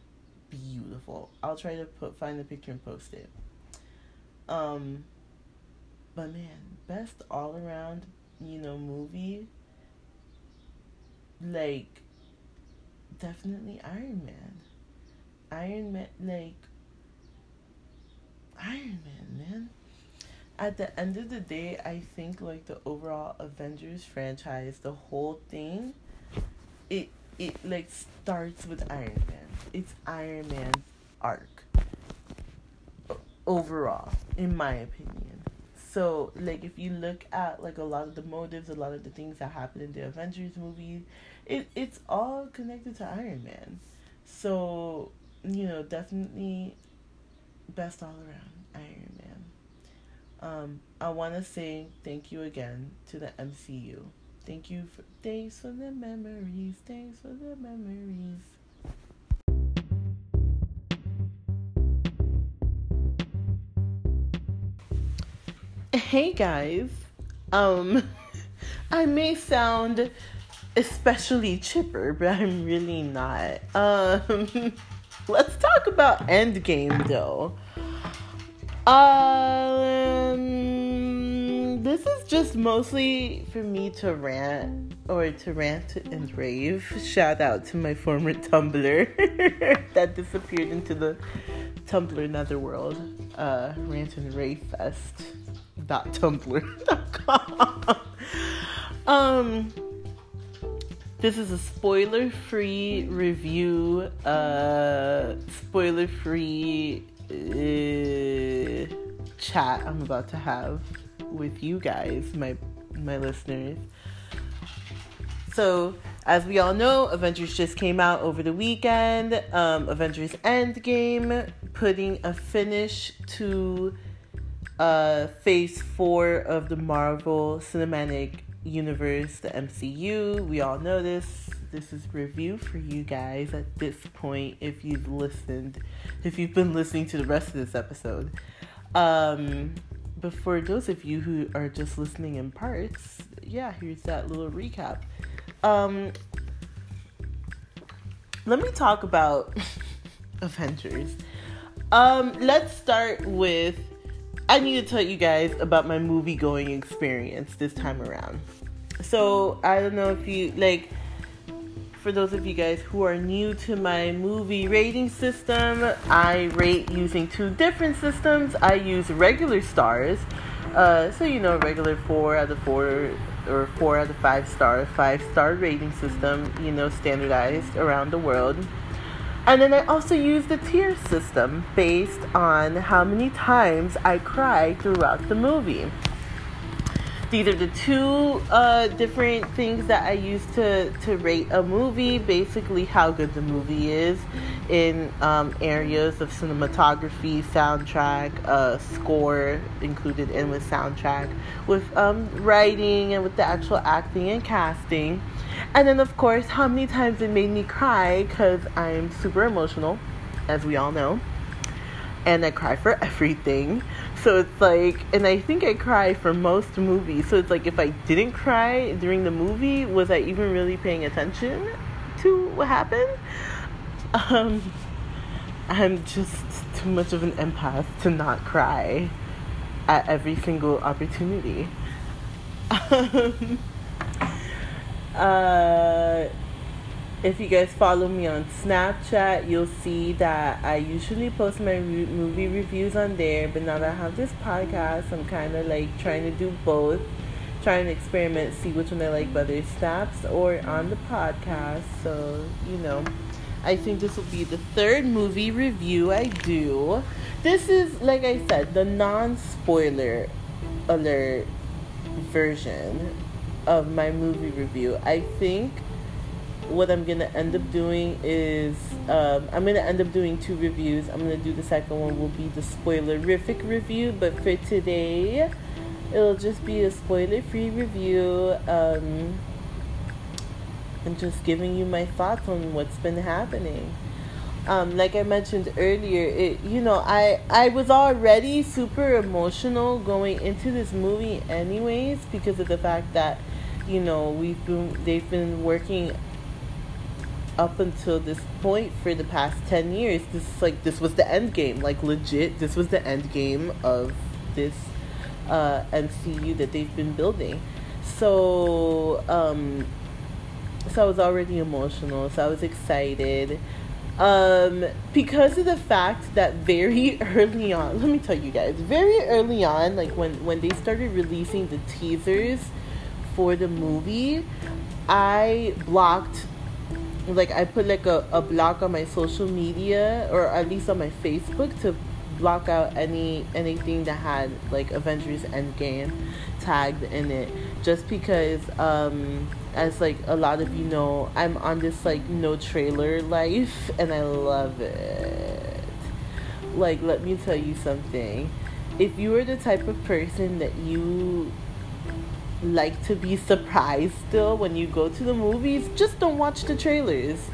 beautiful. I'll try to put find the picture and post it. Um, but man, best all around, you know, movie. Like, definitely Iron Man. Iron Man, like, Iron Man, man. At the end of the day, I think like the overall Avengers franchise, the whole thing, it it like starts with Iron Man. It's Iron Man's arc overall, in my opinion. So, like, if you look at like a lot of the motives, a lot of the things that happen in the Avengers movie, it it's all connected to Iron Man. So, you know, definitely best all around Iron Man. Um, I want to say thank you again to the MCU. Thank you for thanks for the memories. Thanks for the memories. Hey guys. Um I may sound especially chipper, but I'm really not. Um let's talk about Endgame though. Um this is just mostly for me to rant or to rant and rave. Shout out to my former Tumblr that disappeared into the Tumblr netherworld. Uh rant and rave fest tumblr.com. um, this is a spoiler free review, uh, spoiler free uh, chat I'm about to have with you guys, my my listeners. So, as we all know, Avengers just came out over the weekend. Um, Avengers Endgame, putting a finish to uh, phase four of the Marvel Cinematic Universe, the MCU. We all know this. This is review for you guys at this point. If you've listened, if you've been listening to the rest of this episode, um, but for those of you who are just listening in parts, yeah, here's that little recap. Um, let me talk about Avengers. Um, let's start with I need to tell you guys about my movie going experience this time around. So, I don't know if you like for those of you guys who are new to my movie rating system, I rate using two different systems. I use regular stars, uh, so you know, regular four out of four or four out of five star, five star rating system, you know, standardized around the world. And then I also use the tier system based on how many times I cry throughout the movie. These are the two uh, different things that I use to, to rate a movie. Basically, how good the movie is in um, areas of cinematography, soundtrack, uh, score included in with soundtrack, with um, writing, and with the actual acting and casting. And then, of course, how many times it made me cry because I'm super emotional, as we all know. and I cry for everything. So it's like, and I think I cry for most movies. So it's like, if I didn't cry during the movie, was I even really paying attention to what happened? Um, I'm just too much of an empath to not cry at every single opportunity. Um, uh, if you guys follow me on Snapchat, you'll see that I usually post my re- movie reviews on there. But now that I have this podcast, I'm kind of like trying to do both, trying to experiment, see which one I like better, snaps or on the podcast. So you know, I think this will be the third movie review I do. This is like I said, the non-spoiler alert version of my movie review. I think what I'm gonna end up doing is um, I'm gonna end up doing two reviews. I'm gonna do the second one will be the spoilerific review, but for today, it'll just be a spoiler-free review. Um, and just giving you my thoughts on what's been happening. Um, like I mentioned earlier, it you know I I was already super emotional going into this movie anyways because of the fact that you know we've been they've been working up until this point for the past 10 years. This is like this was the end game. Like legit this was the end game of this uh, MCU that they've been building. So um so I was already emotional so I was excited um because of the fact that very early on let me tell you guys very early on like when when they started releasing the teasers for the movie I blocked like I put like a, a block on my social media or at least on my Facebook to block out any anything that had like Avengers Endgame tagged in it. Just because um as like a lot of you know I'm on this like no trailer life and I love it like let me tell you something if you are the type of person that you like to be surprised still when you go to the movies, just don't watch the trailers.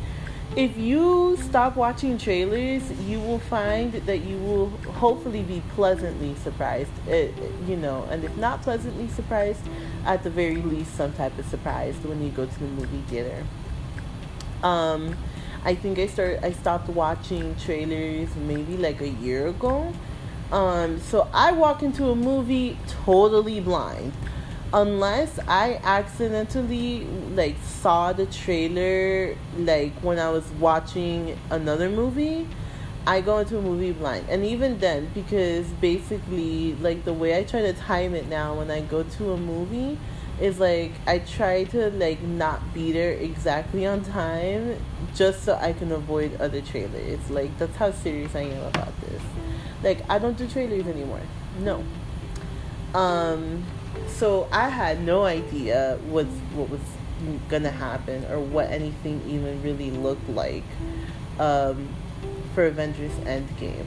If you stop watching trailers, you will find that you will hopefully be pleasantly surprised. It, uh, you know, and if not pleasantly surprised, at the very least, some type of surprise when you go to the movie theater. Um, I think I started. I stopped watching trailers maybe like a year ago. Um, so I walk into a movie totally blind unless I accidentally like saw the trailer like when I was watching another movie, I go into a movie blind. And even then because basically like the way I try to time it now when I go to a movie is like I try to like not be there exactly on time just so I can avoid other trailers. Like that's how serious I am about this. Like I don't do trailers anymore. No. Um so I had no idea what what was gonna happen or what anything even really looked like um, for Avengers Endgame.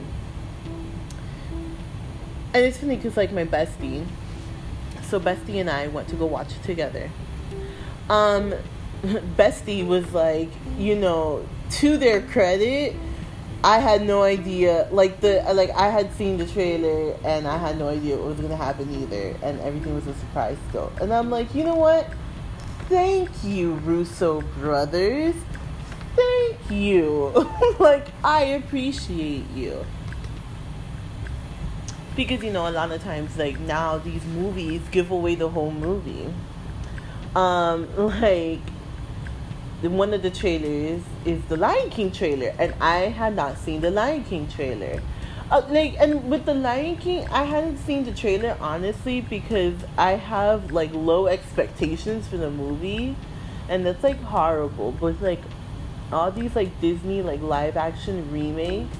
And it's funny because like my bestie, so bestie and I went to go watch it together. Um, bestie was like, you know, to their credit, I had no idea. Like the like I had seen the trailer and I had no idea what was gonna happen either, and everything was a surprise still. And I'm like, you know what? Thank you, Russo brothers. Thank you. like I appreciate you. Because you know, a lot of times, like now, these movies give away the whole movie. Um, like one of the trailers is the Lion King trailer, and I had not seen the Lion King trailer. Uh, like, and with the Lion King, I hadn't seen the trailer honestly because I have like low expectations for the movie, and that's like horrible. But like all these like Disney like live action remakes,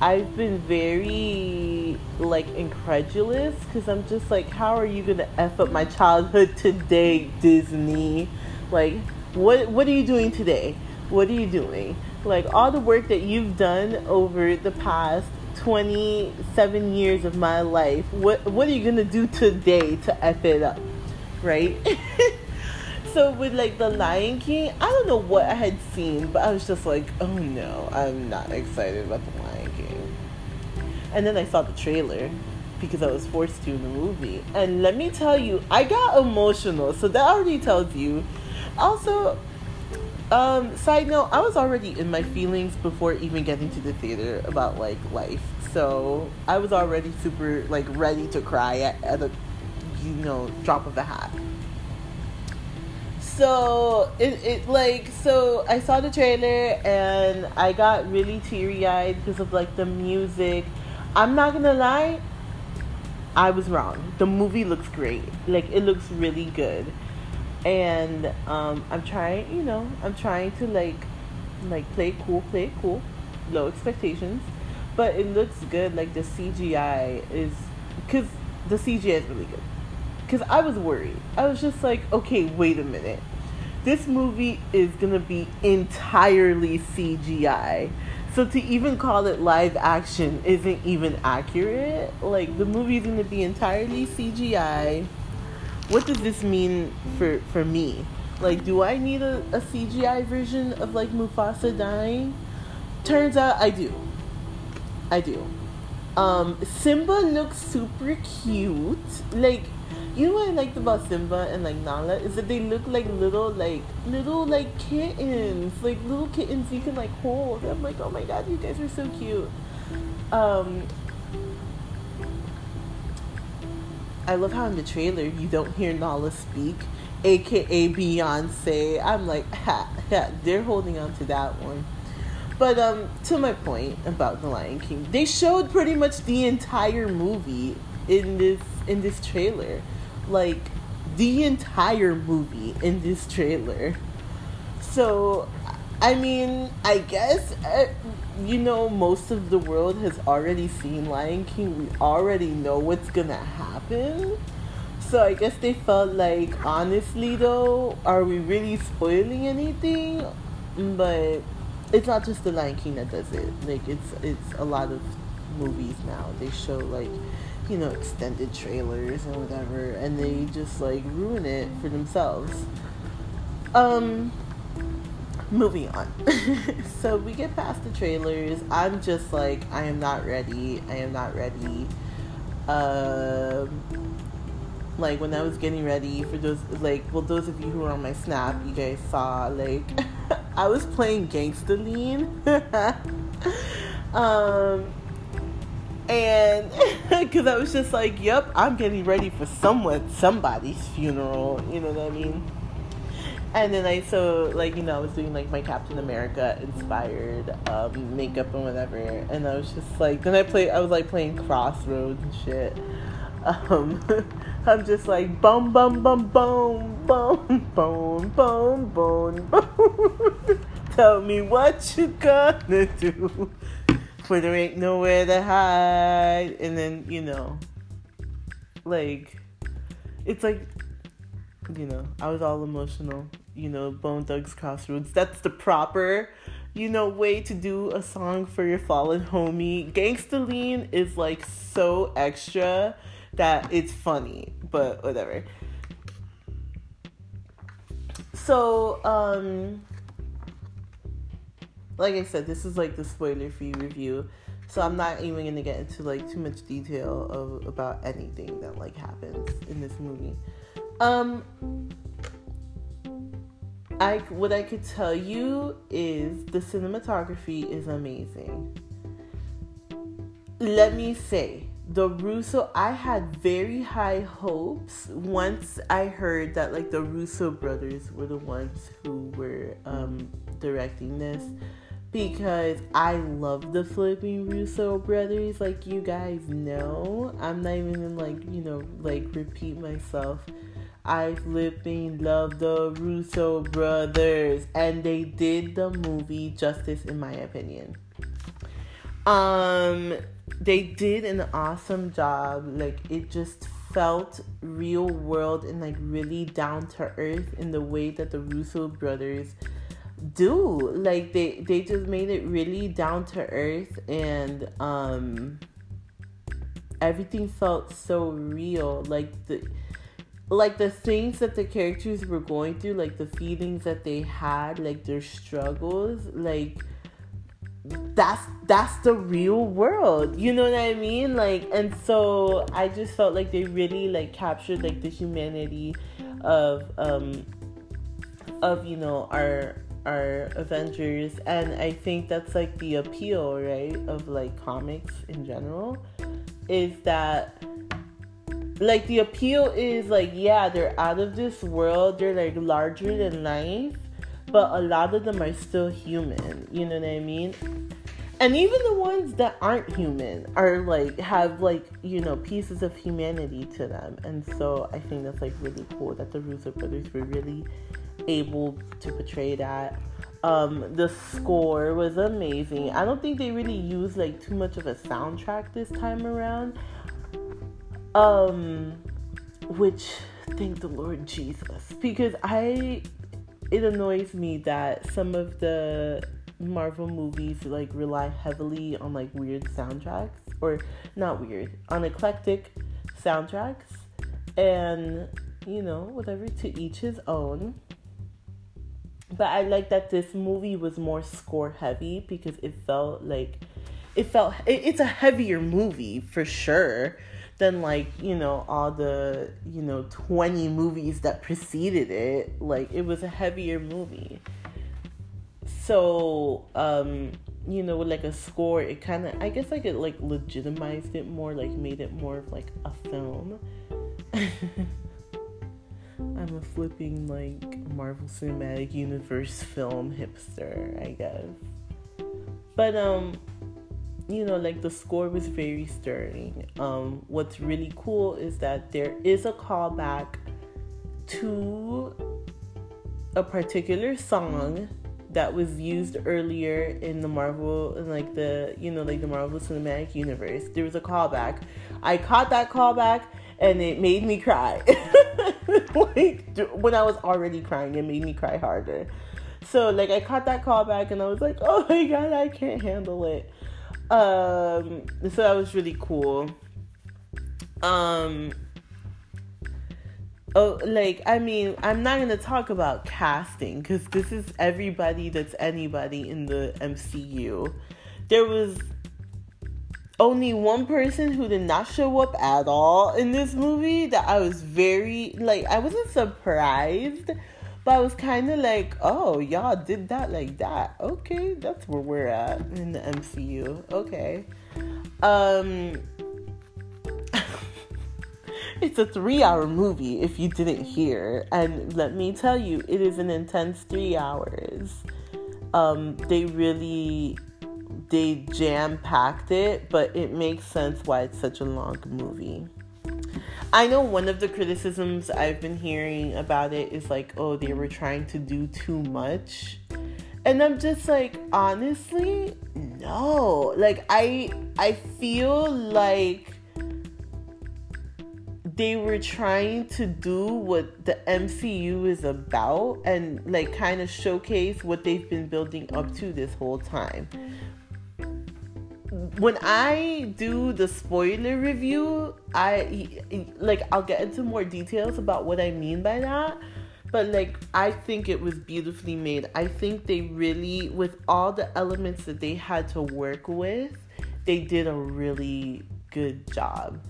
I've been very like incredulous because I'm just like, how are you gonna f up my childhood today, Disney? Like what what are you doing today? What are you doing? Like all the work that you've done over the past 27 years of my life. What what are you going to do today to f it up? Right? so with like the Lion King, I don't know what I had seen, but I was just like, "Oh no, I'm not excited about the Lion King." And then I saw the trailer because I was forced to in the movie. And let me tell you, I got emotional. So that already tells you. Also, um, side note, I was already in my feelings before even getting to the theater about like life. So I was already super like ready to cry at, at a you know drop of a hat. So it, it like so I saw the trailer and I got really teary eyed because of like the music. I'm not gonna lie, I was wrong. The movie looks great. Like it looks really good. And um I'm trying, you know, I'm trying to like like play cool, play cool. Low expectations. But it looks good. Like the CGI is cuz the CGI is really good. Cuz I was worried. I was just like, okay, wait a minute. This movie is to be entirely CGI so to even call it live action isn't even accurate. Like the movie's gonna be entirely CGI. What does this mean for for me? Like, do I need a, a CGI version of like Mufasa dying? Turns out I do. I do. Um, Simba looks super cute. Like you know what I liked about Simba and like Nala is that they look like little like little like kittens, like little kittens you can like hold. I'm like, oh my god, you guys are so cute. Um, I love how in the trailer you don't hear Nala speak, aka Beyonce. I'm like, ha, ha, they're holding on to that one. But um, to my point about the Lion King, they showed pretty much the entire movie in this in this trailer like the entire movie in this trailer. So, I mean, I guess, uh, you know, most of the world has already seen Lion King. We already know what's gonna happen. So I guess they felt like, honestly, though, are we really spoiling anything? But it's not just the Lion King that does it. Like it's it's a lot of movies now. They show like you know, extended trailers and whatever, and they just like ruin it for themselves. Um, moving on. so we get past the trailers. I'm just like, I am not ready. I am not ready. Um, like when I was getting ready for those, like, well, those of you who are on my snap, you guys saw, like, I was playing Gangsta Lean. um, and because I was just like, "Yep, I'm getting ready for someone, somebody's funeral." You know what I mean? And then I so like you know I was doing like my Captain America inspired um, makeup and whatever, and I was just like, then I play, I was like playing Crossroads and shit. Um, I'm just like boom, boom, boom, boom, boom, boom, boom, boom. Tell me what you gonna do for there ain't nowhere to hide. And then, you know, like, it's like, you know, I was all emotional. You know, Bone Thugs Crossroads. That's the proper, you know, way to do a song for your fallen homie. Gangsta Lean is like so extra that it's funny, but whatever. So, um, like I said, this is like the spoiler free review. So I'm not even gonna get into like too much detail of about anything that like happens in this movie. Um I what I could tell you is the cinematography is amazing. Let me say, the Russo I had very high hopes once I heard that like the Russo brothers were the ones who were um directing this because I love the flipping Russo brothers, like you guys know. I'm not even like, you know, like repeat myself. I flipping love the Russo brothers and they did the movie justice in my opinion. Um they did an awesome job. Like it just felt real world and like really down to earth in the way that the Russo brothers do like they they just made it really down to earth and um everything felt so real like the like the things that the characters were going through like the feelings that they had like their struggles like that's that's the real world. You know what i mean? Like and so i just felt like they really like captured like the humanity of um of you know our our avengers. And i think that's like the appeal right of like comics in general is that like the appeal is like yeah they're out of this world. They're like larger than life but a lot of them are still human. You know what i mean? And even the ones that aren't human are like have like you know pieces of humanity to them. And so i think that's like really cool that the russo brothers were really able to portray that. Um the score was amazing. I don't think they really used like too much of a soundtrack this time around um which thank the lord jesus because i it annoys me that some of the Marvel movies like rely heavily on like weird soundtracks or not weird, on eclectic soundtracks and you know, whatever to each his own. But I like that this movie was more score heavy because it felt like it felt it, it's a heavier movie for sure than like you know all the you know 20 movies that preceded it. Like it was a heavier movie. So um you know with like a score it kind of i guess like it like legitimized it more like made it more of like a film. I'm a flipping like marvel cinematic universe film hipster i guess. But um you know like the score was very stirring um what's really cool is that there is a callback to a particular song that was used earlier in the Marvel in like the you know like the Marvel Cinematic Universe. There was a callback. I caught that callback and it made me cry. like when I was already crying, it made me cry harder. So like I caught that callback and I was like, "Oh my god, I can't handle it." Um so that was really cool. Um oh like i mean i'm not to talk about casting because this is everybody that's anybody in the mcu there was only one person who did not show up at all in this movie that i was very like i wasn't surprised but i was kind of like oh y'all did that like that okay that's where we're at in the mcu okay um it's a three hour movie if you didn't hear. And let me tell you, it is an intense three hours. Um, they really they jam packed it, but it makes sense why it's such a long movie. I know one of the criticisms I've been hearing about it is like, oh, they were trying to do too much. And I'm just like, honestly, no. Like I I feel like they were trying to do what the MCU is about and like kind of showcase what they've been building up to this whole time. When I do the spoiler review, I like I'll get into more details about what I mean by that. But like I think it was beautifully made. I think they really with all the elements that they had to work with, they did a really good job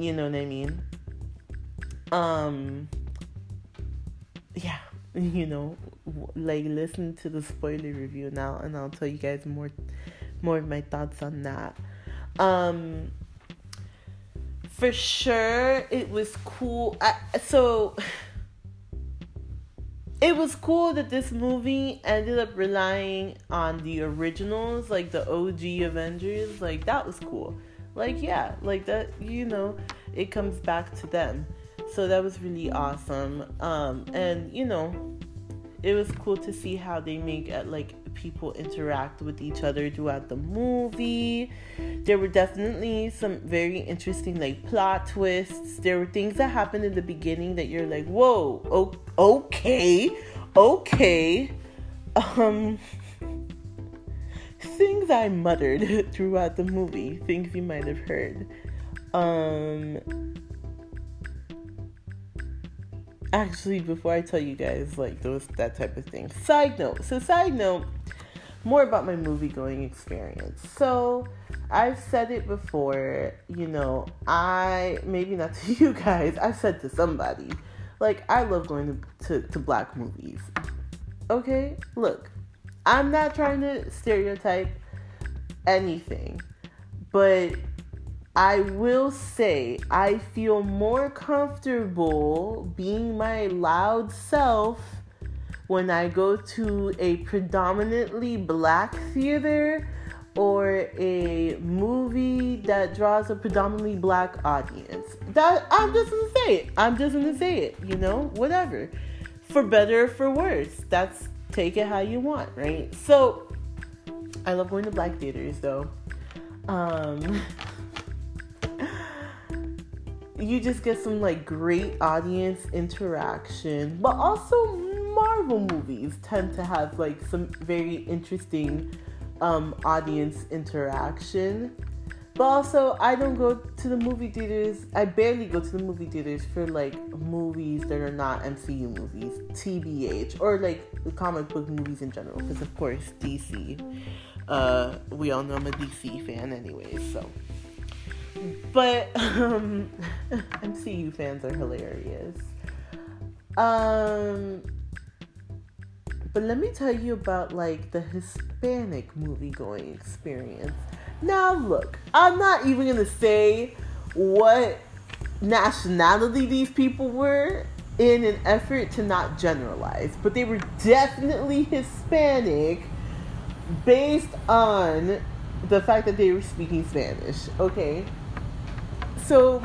you know what I mean? Um, yeah, you know, like listen to the spoiler review now, and I'll tell you guys more, more of my thoughts on that. Um, for sure, it was cool. I, so it was cool that this movie ended up relying on the originals, like the OG Avengers. Like that was cool like yeah like that you know it comes back to them so that was really awesome um and you know it was cool to see how they make uh, like people interact with each other throughout the movie there were definitely some very interesting like plot twists there were things that happened in the beginning that you're like whoa okay okay um things I muttered throughout the movie, things you might have heard. Um, actually, before I tell you guys like those that type of thing, side note. So, side note, more about my movie going experience. So, I've said it before, you know, I maybe not to you guys, I've said to somebody, like I love going to, to, to black movies. Okay? Look, I'm not trying to stereotype anything, but I will say I feel more comfortable being my loud self when I go to a predominantly black theater or a movie that draws a predominantly black audience. That I'm just gonna say it. I'm just gonna say it, you know, whatever. For better or for worse. That's take it how you want, right? So I love going to black theaters though. Um you just get some like great audience interaction, but also Marvel movies tend to have like some very interesting um, audience interaction. But also, I don't go to the movie theaters. I barely go to the movie theaters for like movies that are not MCU movies, TBH, or like comic book movies in general. Because of course, DC. Uh, we all know I'm a DC fan, anyways. So, but um, MCU fans are hilarious. Um, but let me tell you about like the Hispanic movie going experience. Now, look, I'm not even gonna say what nationality these people were in an effort to not generalize, but they were definitely Hispanic based on the fact that they were speaking Spanish, okay? So,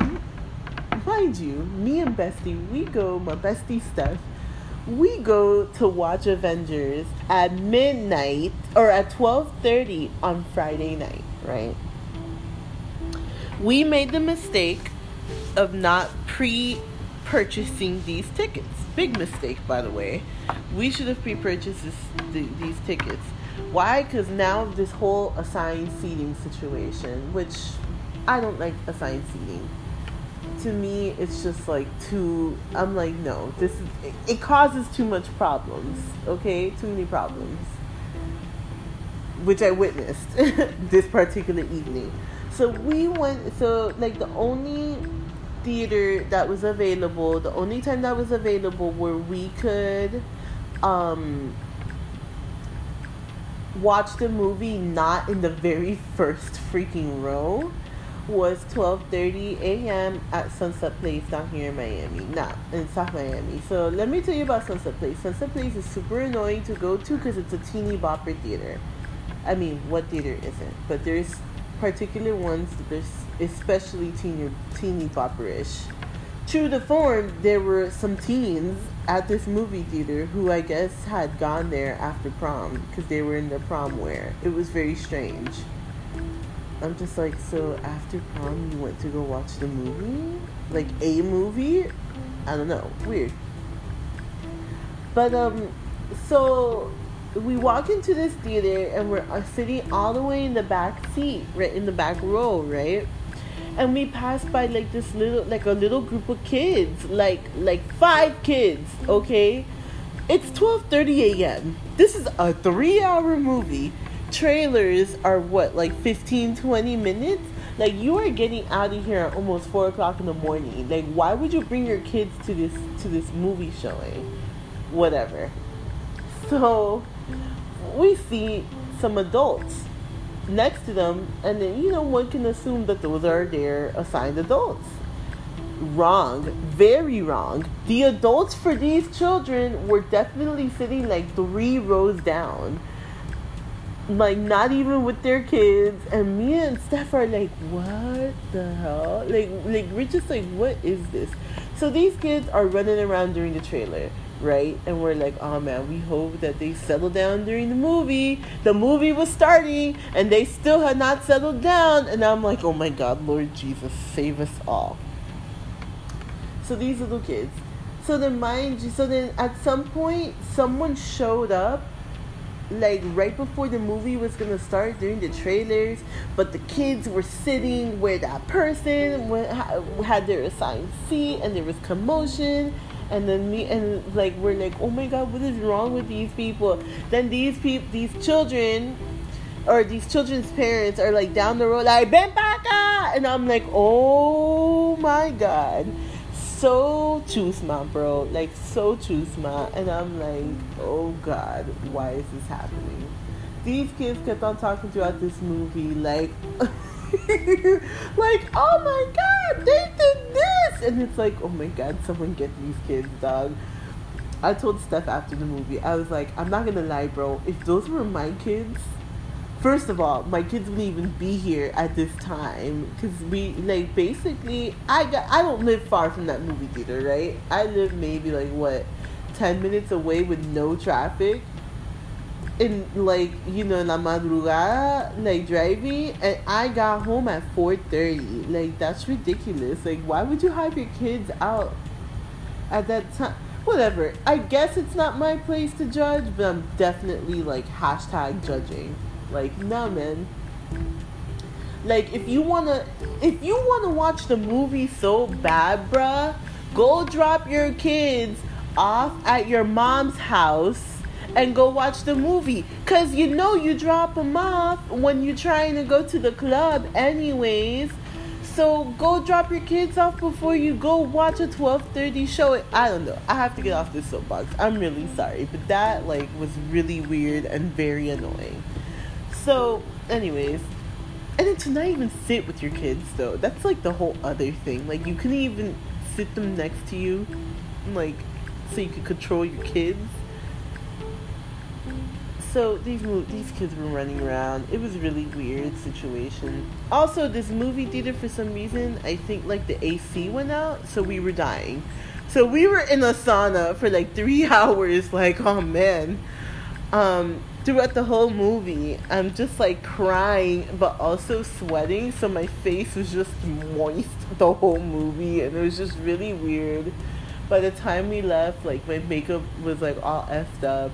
mind you, me and Bestie, we go, my bestie Steph, we go to watch Avengers at midnight or at 12:30 on Friday night, right? We made the mistake of not pre-purchasing these tickets. Big mistake, by the way. We should have pre-purchased this, these tickets. Why? Because now this whole assigned seating situation, which I don't like assigned seating to me it's just like too i'm like no this is it, causes too much problems okay? Too many problems. Which i witnessed this particular evening. So we went so like the only theater that was available the only time that was available where we could um watch the movie not in the very first freaking row was 12:30 a.m. at Sunset Place down here in Miami, not in South Miami. So let me tell you about Sunset Place. Sunset Place is super annoying to go to because it's a teeny bopper theater. I mean, what theater isn't? But there's particular ones that there's especially teeny teeny bopperish. True to form, there were some teens at this movie theater who I guess had gone there after prom because they were in their prom wear. It was very strange. I'm just like, so after prom, you went to go watch the movie? Like a movie? I don't know. Weird. But, um, so we walk into this theater and we're uh, sitting all the way in the back seat, right in the back row, right? And we pass by like this little, like a little group of kids, like like five kids, okay? It's 12:30 a.m. This is a three-hour movie trailers are what like 15 20 minutes? Like you are getting out of here at almost four o'clock in the morning. Like why would you bring your kids to this to this movie showing? Whatever. So we see some adults next to them and then you know one can assume that those are their assigned adults. Wrong. Very wrong. The adults for these children were definitely sitting like three rows down like not even with their kids. And me and Steph are like what the hell? Like like we're just like what is this? So these kids are running around during the trailer right? And we're like oh man we hope that they settle down during the movie. The movie was starting and they still had not settled down. And i'm like oh my god lord jesus save us all. So these little kids. So then mind you so then at some point someone showed up like right before the movie was gonna start during the trailers, but the kids were sitting where that person had their assigned seat, and there was commotion, and then me and like we're like oh my god what is wrong with these people? Then these people these children or these children's parents are like down the road like ben Baka! and i'm like oh my god so chusma bro. Like so chusma and i'm like oh god why is this happening? These kids kept on talking throughout this movie like like oh my god they did this! And it's like oh my god someone get these kids dog. I told steph after the movie i was like i'm not gonna lie bro. If those were my kids first of all my kids wouldn't even be here at this time because we like basically i got i don't live far from that movie theater right? I live maybe like what 10 minutes away with no traffic. And like you know in la madrugada like driving and i got home at 4.30 like that's ridiculous. Like why would you have your kids out at that time whatever. I guess it's not my place to judge but i'm definitely like hashtag judging like nah man like if you wanna if you wanna watch the movie so bad bruh go drop your kids off at your mom's house and go watch the movie because you know you drop them off when you're trying to go to the club anyways so go drop your kids off before you go watch a 12:30 show. I don't know. I have to get off this soapbox. I'm really sorry, but that like was really weird and very annoying. So, anyways, and then to not even sit with your kids though. That's like the whole other thing. Like you couldn't even sit them next to you, like so you could control your kids so these these kids were running around. It was a really weird situation. Also, this movie theater for some reason, I think like the AC went out, so we were dying. So we were in a sauna for like three hours. Like, oh man. Um, throughout the whole movie, I'm just like crying, but also sweating. So my face was just moist the whole movie, and it was just really weird. By the time we left, like my makeup was like all effed up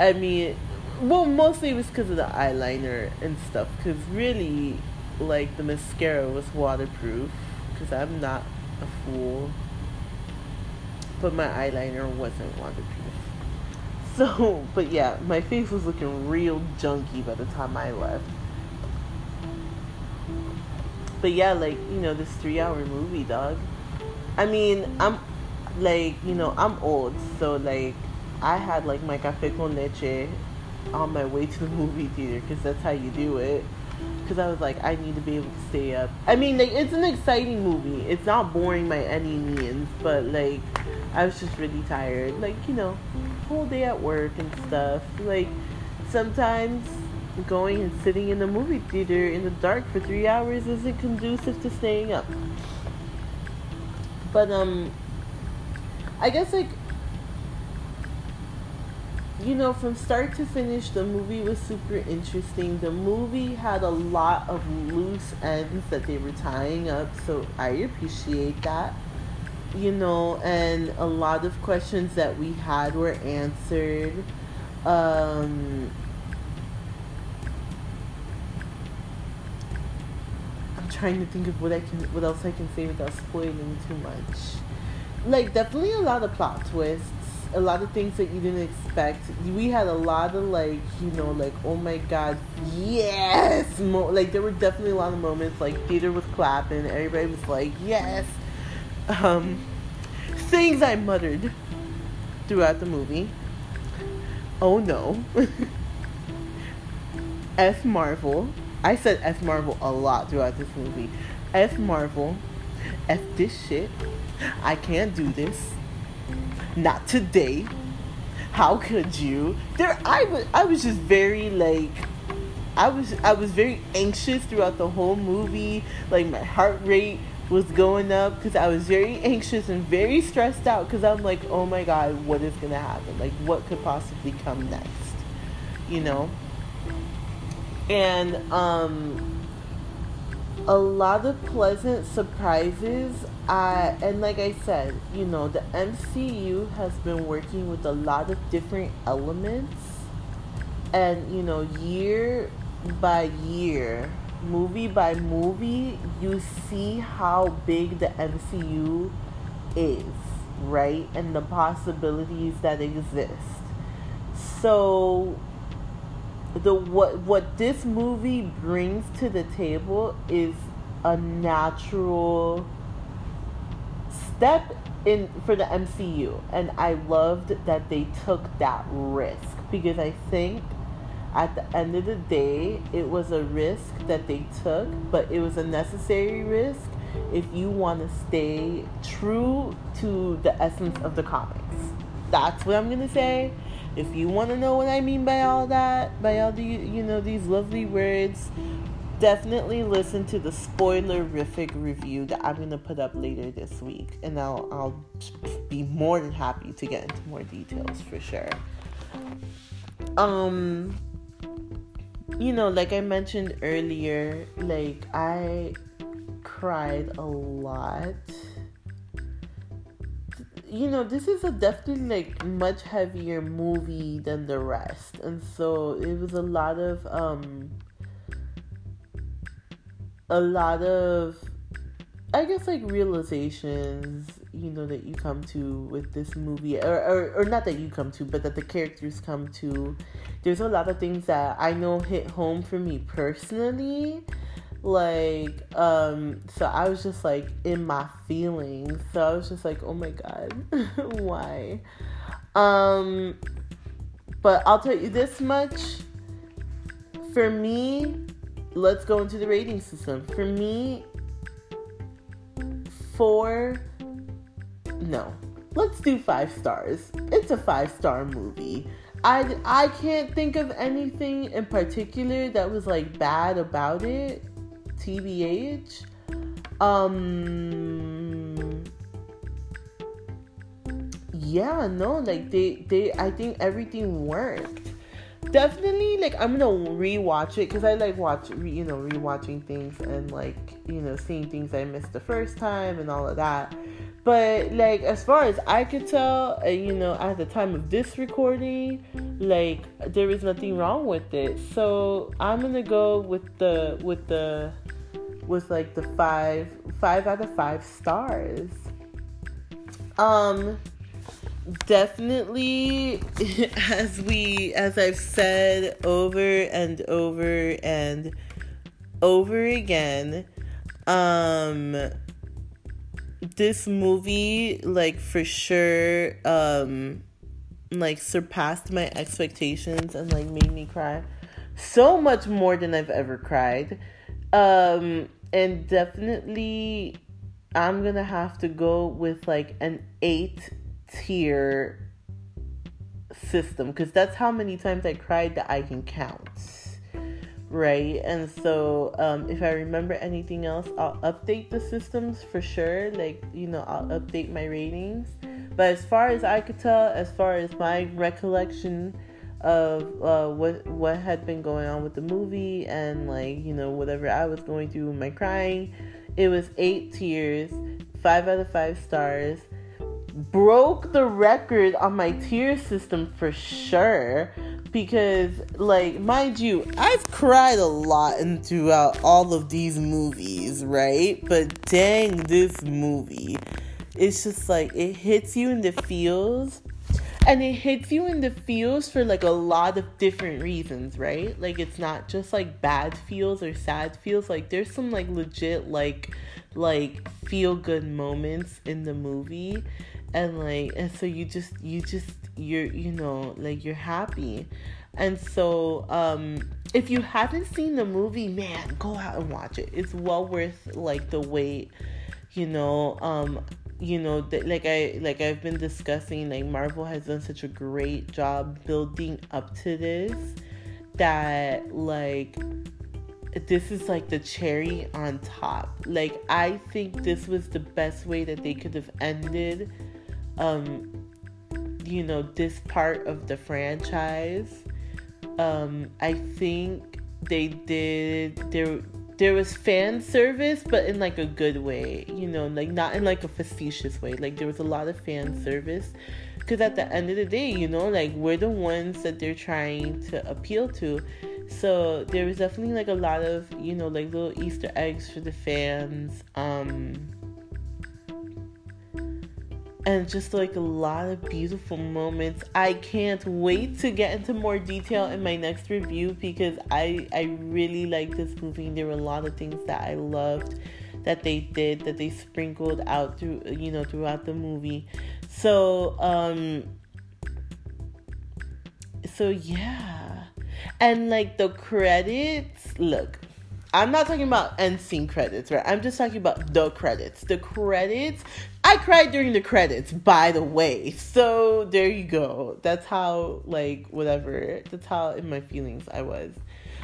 I mean, well, mostly it was because of the eyeliner and stuff. Because really, like the mascara was waterproof. Because I'm not a fool. But my eyeliner wasn't waterproof. So, but yeah, my face was looking real junky by the time I left. But yeah, like, you know, this three hour movie, dog. I mean, I'm like, you know, I'm old, so like I had like my cafe con leche on my way to the movie theater because that's how you do it. Because I was like, I need to be able to stay up. I mean, like, it's an exciting movie. It's not boring by any means, but like, I was just really tired. Like, you know, whole day at work and stuff. Like, sometimes going and sitting in the movie theater in the dark for three hours isn't conducive to staying up. But, um, I guess, like, you know, from start to finish, the movie was super interesting. The movie had a lot of loose ends that they were tying up, so I appreciate that. You know, and a lot of questions that we had were answered. Um, I'm trying to think of what I can, what else I can say without spoiling too much. Like, definitely a lot of plot twists a lot of things that you didn't expect. We had a lot of like, you know, like oh my god, yes! Mo- like there were definitely a lot of moments like theater was clapping, everybody was like yes. Um, things I muttered throughout the movie. Oh no. F Marvel. I said F Marvel a lot throughout this movie. F Marvel. F this shit. I can't do this not today. How could you? There, I was, I was just very like, I was, I was very anxious throughout the whole movie. Like my heart rate was going up because I was very anxious and very stressed out because I'm like, oh my god, what is gonna happen? Like, what could possibly come next? You know. And um, a lot of pleasant surprises. Uh, and like I said, you know, the MCU has been working with a lot of different elements. And, you know, year by year, movie by movie, you see how big the MCU is. right? And the possibilities that exist. So the what what this movie brings to the table is a natural step in for the MCU and I loved that they took that risk because I think at the end of the day it was a risk that they took but it was a necessary risk if you want to stay true to the essence of the comics. That's what I'm going to say. If you want to know what I mean by all that, by all the you know these lovely words, definitely listen to the spoilerific review that I'm gonna put up later this week, and I'll I'll be more than happy to get into more details for sure. Um, you know, like I mentioned earlier, like I cried a lot. You know, this is a definitely like much heavier movie than the rest, and so it was a lot of um a lot of I guess like realizations, you know, that you come to with this movie, or, or, or not that you come to, but that the characters come to. There's a lot of things that I know hit home for me personally. Like, um, so I was just like in my feelings. So I was just like, oh my god, why? Um, but I'll tell you this much. For me, let's go into the rating system. For me, four, no, let's do five stars. It's a five star movie. I, I can't think of anything in particular that was like bad about it. TBH. Um yeah, no, like they they I think everything worked definitely like I'm gonna rewatch it because I like watch re, you know rewatching things and like you know seeing things I missed the first time and all of that. But like as far as I could tell, uh, you know, at the time of this recording, like there is nothing wrong with it. So I'm gonna go with the with the with like the five five out of five stars. Um definitely as we as I've said over and over and over again um this movie like for sure um like surpassed my expectations and like made me cry so much more than I've ever cried. Um and definitely I'm gonna have to go with like an 8 tier system because that's how many times I cried that I can count. Right, and so um, if I remember anything else, I'll update the systems for sure. Like, you know, I'll update my ratings. But as far as I could tell, as far as my recollection of uh, what what had been going on with the movie and like you know whatever I was going through my crying, it was eight tears, five out of five stars broke the record on my tear system for sure because like mind you i've cried a lot in throughout all of these movies right? But dang this movie it's just like it hits you in the feels and it hits you in the feels for like a lot of different reasons right? Like it's not just like bad feels or sad feels. Like there's some like legit like like feel good moments in the movie and like and so you just you just you're you know like you're happy. And so um if you haven't seen the movie man go out and watch it. It's well worth like the wait you know um you know that like i like i've been discussing like marvel has done such a great job building up to this that like this is like the cherry on top. Like i think this was the best way that they could have ended um, you know, this part of the franchise. Um, I think they did there there was fan service but in like a good way you know like not in like a facetious way like there was a lot of fan service because at the end of the day you know like we're the ones that they're trying to appeal to so there was definitely like a lot of you know like little easter eggs for the fans um and just like a lot of beautiful moments. I can't wait to get into more detail in my next review because I I really like this movie. There were a lot of things that I loved that they did that they sprinkled out through you know throughout the movie. So um so yeah. And like the credits, look, I'm not talking about end scene credits, right? I'm just talking about the credits. The credits. I cried during the credits, by the way. So there you go. That's how, like, whatever. That's how in my feelings I was.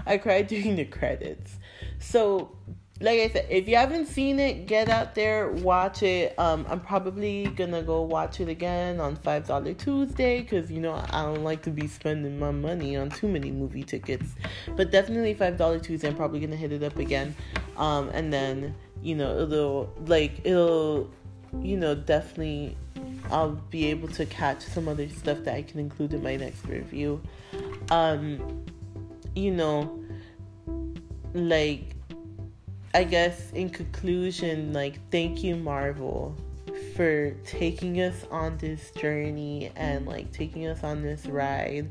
I cried during the credits. So like I said, if you haven't seen it, get out there, watch it. Um, I'm probably gonna go watch it again on Five Dollar Tuesday because you know I don't like to be spending my money on too many movie tickets. But definitely Five Dollar Tuesday. I'm probably gonna hit it up again. Um, and then you know it'll like it'll you know definitely I'll be able to catch some other stuff that I can include in my next review. Um, you know, like I guess in conclusion, like, thank you, Marvel, for taking us on this journey and like taking us on this ride.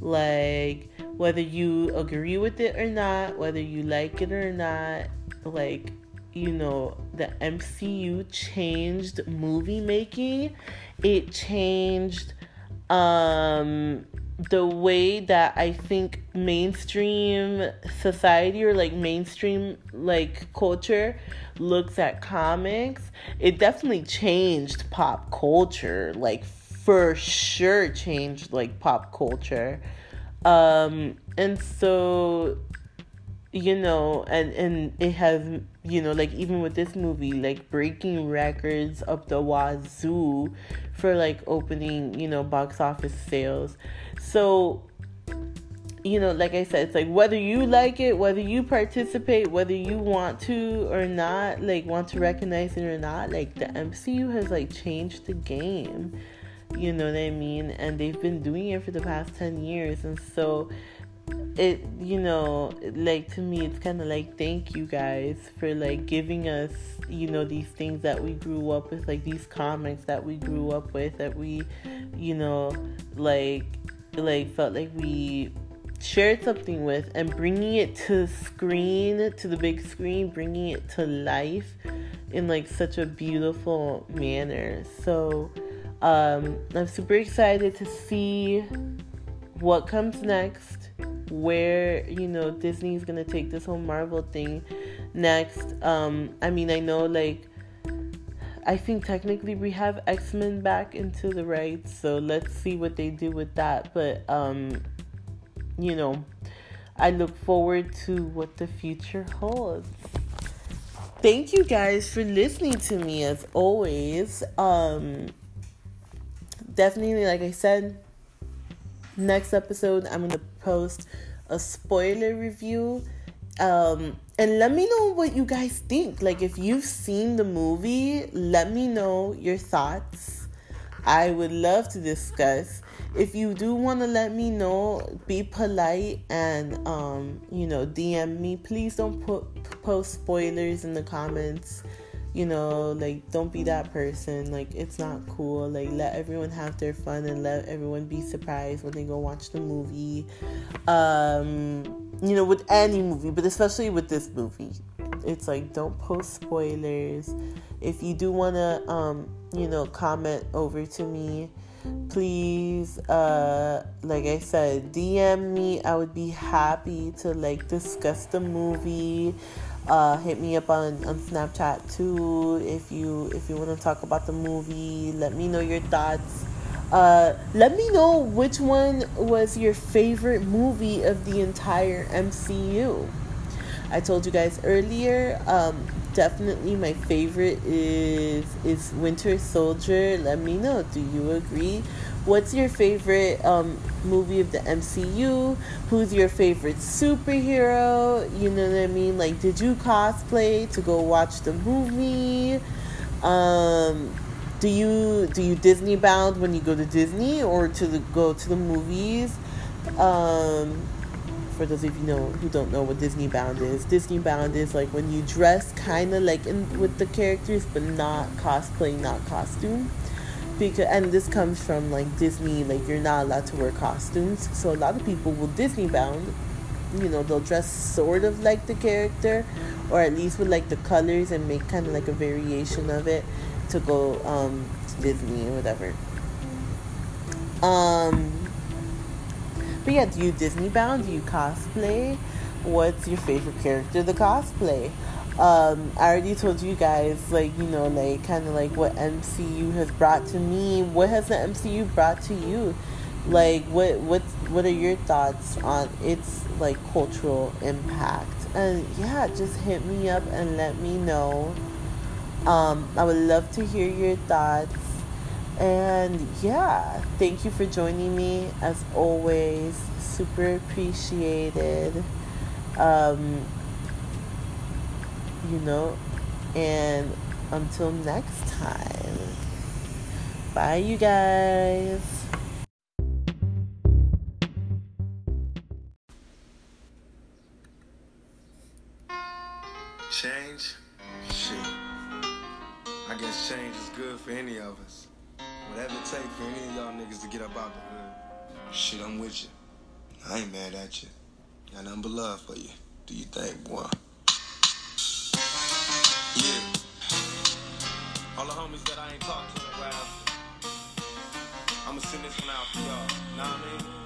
Like, whether you agree with it or not, whether you like it or not, like, you know, the MCU changed movie making, it changed um the way that I think mainstream society or like mainstream like culture looks at comics, it definitely changed pop culture. Like for sure changed like pop culture. Um and so you know and and it has you know like even with this movie like breaking records up the wazoo for like opening you know box office sales so, you know, like I said, it's like whether you like it, whether you participate, whether you want to or not, like want to recognize it or not, like the MCU has like changed the game. You know what I mean? And they've been doing it for the past 10 years. And so it, you know, like to me, it's kind of like thank you guys for like giving us, you know, these things that we grew up with, like these comics that we grew up with, that we, you know, like like felt like we shared something with and bringing it to screen to the big screen bringing it to life in like such a beautiful manner. So um, i'm super excited to see what comes next where you know Disney is gonna take this whole marvel thing next um, i mean i know like I think technically we have X Men back into the right, so let's see what they do with that. But um, you know, I look forward to what the future holds. Thank you guys for listening to me as always. Um, definitely, like I said, next episode I'm gonna post a spoiler review. Um, and let me know what you guys think. Like, if you've seen the movie, let me know your thoughts. I would love to discuss. If you do want to let me know, be polite and um, you know, DM me. Please don't put post spoilers in the comments. You know, like don't be that person. Like it's not cool. Like let everyone have their fun and let everyone be surprised when they go watch the movie. Um you know, with any movie, but especially with this movie. It's like don't post spoilers. If you do want to, um, you know, comment over to me, please, uh, like I said, DM me. I would be happy to like discuss the movie. Uh, hit me up on, on Snapchat too if you if you want to talk about the movie. Let me know your thoughts uh, let me know which one was your favorite movie of the entire MCU. I told you guys earlier, um, definitely my favorite is is Winter Soldier. Let me know. Do you agree? What's your favorite um, movie of the MCU? Who's your favorite superhero? You know what I mean? Like, did you cosplay to go watch the movie? Um, do you do you Disney bound when you go to Disney or to the, go to the movies? Um, for those of you know who don't know what Disney bound is, Disney bound is like when you dress kind of like in with the characters, but not cosplay, not costume. Because and this comes from like Disney, like you're not allowed to wear costumes. So a lot of people will Disney bound, you know, they'll dress sort of like the character, or at least with like the colors and make kind of like a variation of it to go um, to Disney or whatever. Um, but yeah, do you Disney bound? Do you cosplay? What's your favorite character to cosplay? Um, I already told you guys, like, you know, like, kind of like what MCU has brought to me. What has the MCU brought to you? Like, what, what, what are your thoughts on its, like, cultural impact? And yeah, just hit me up and let me know. Um, I would love to hear your thoughts. And yeah, thank you for joining me as always. Super appreciated. Um, you know, and until next time, bye, you guys. Change? Shit. I guess change is good for any of us. Whatever it takes for any of y'all niggas to get up out the hood. Shit, I'm with you. I ain't mad at you. Got nothing but love for you. Do you think, boy? Yeah. All the homies that I ain't talked to in a while, I'ma send this one out for y'all. Know what I mean?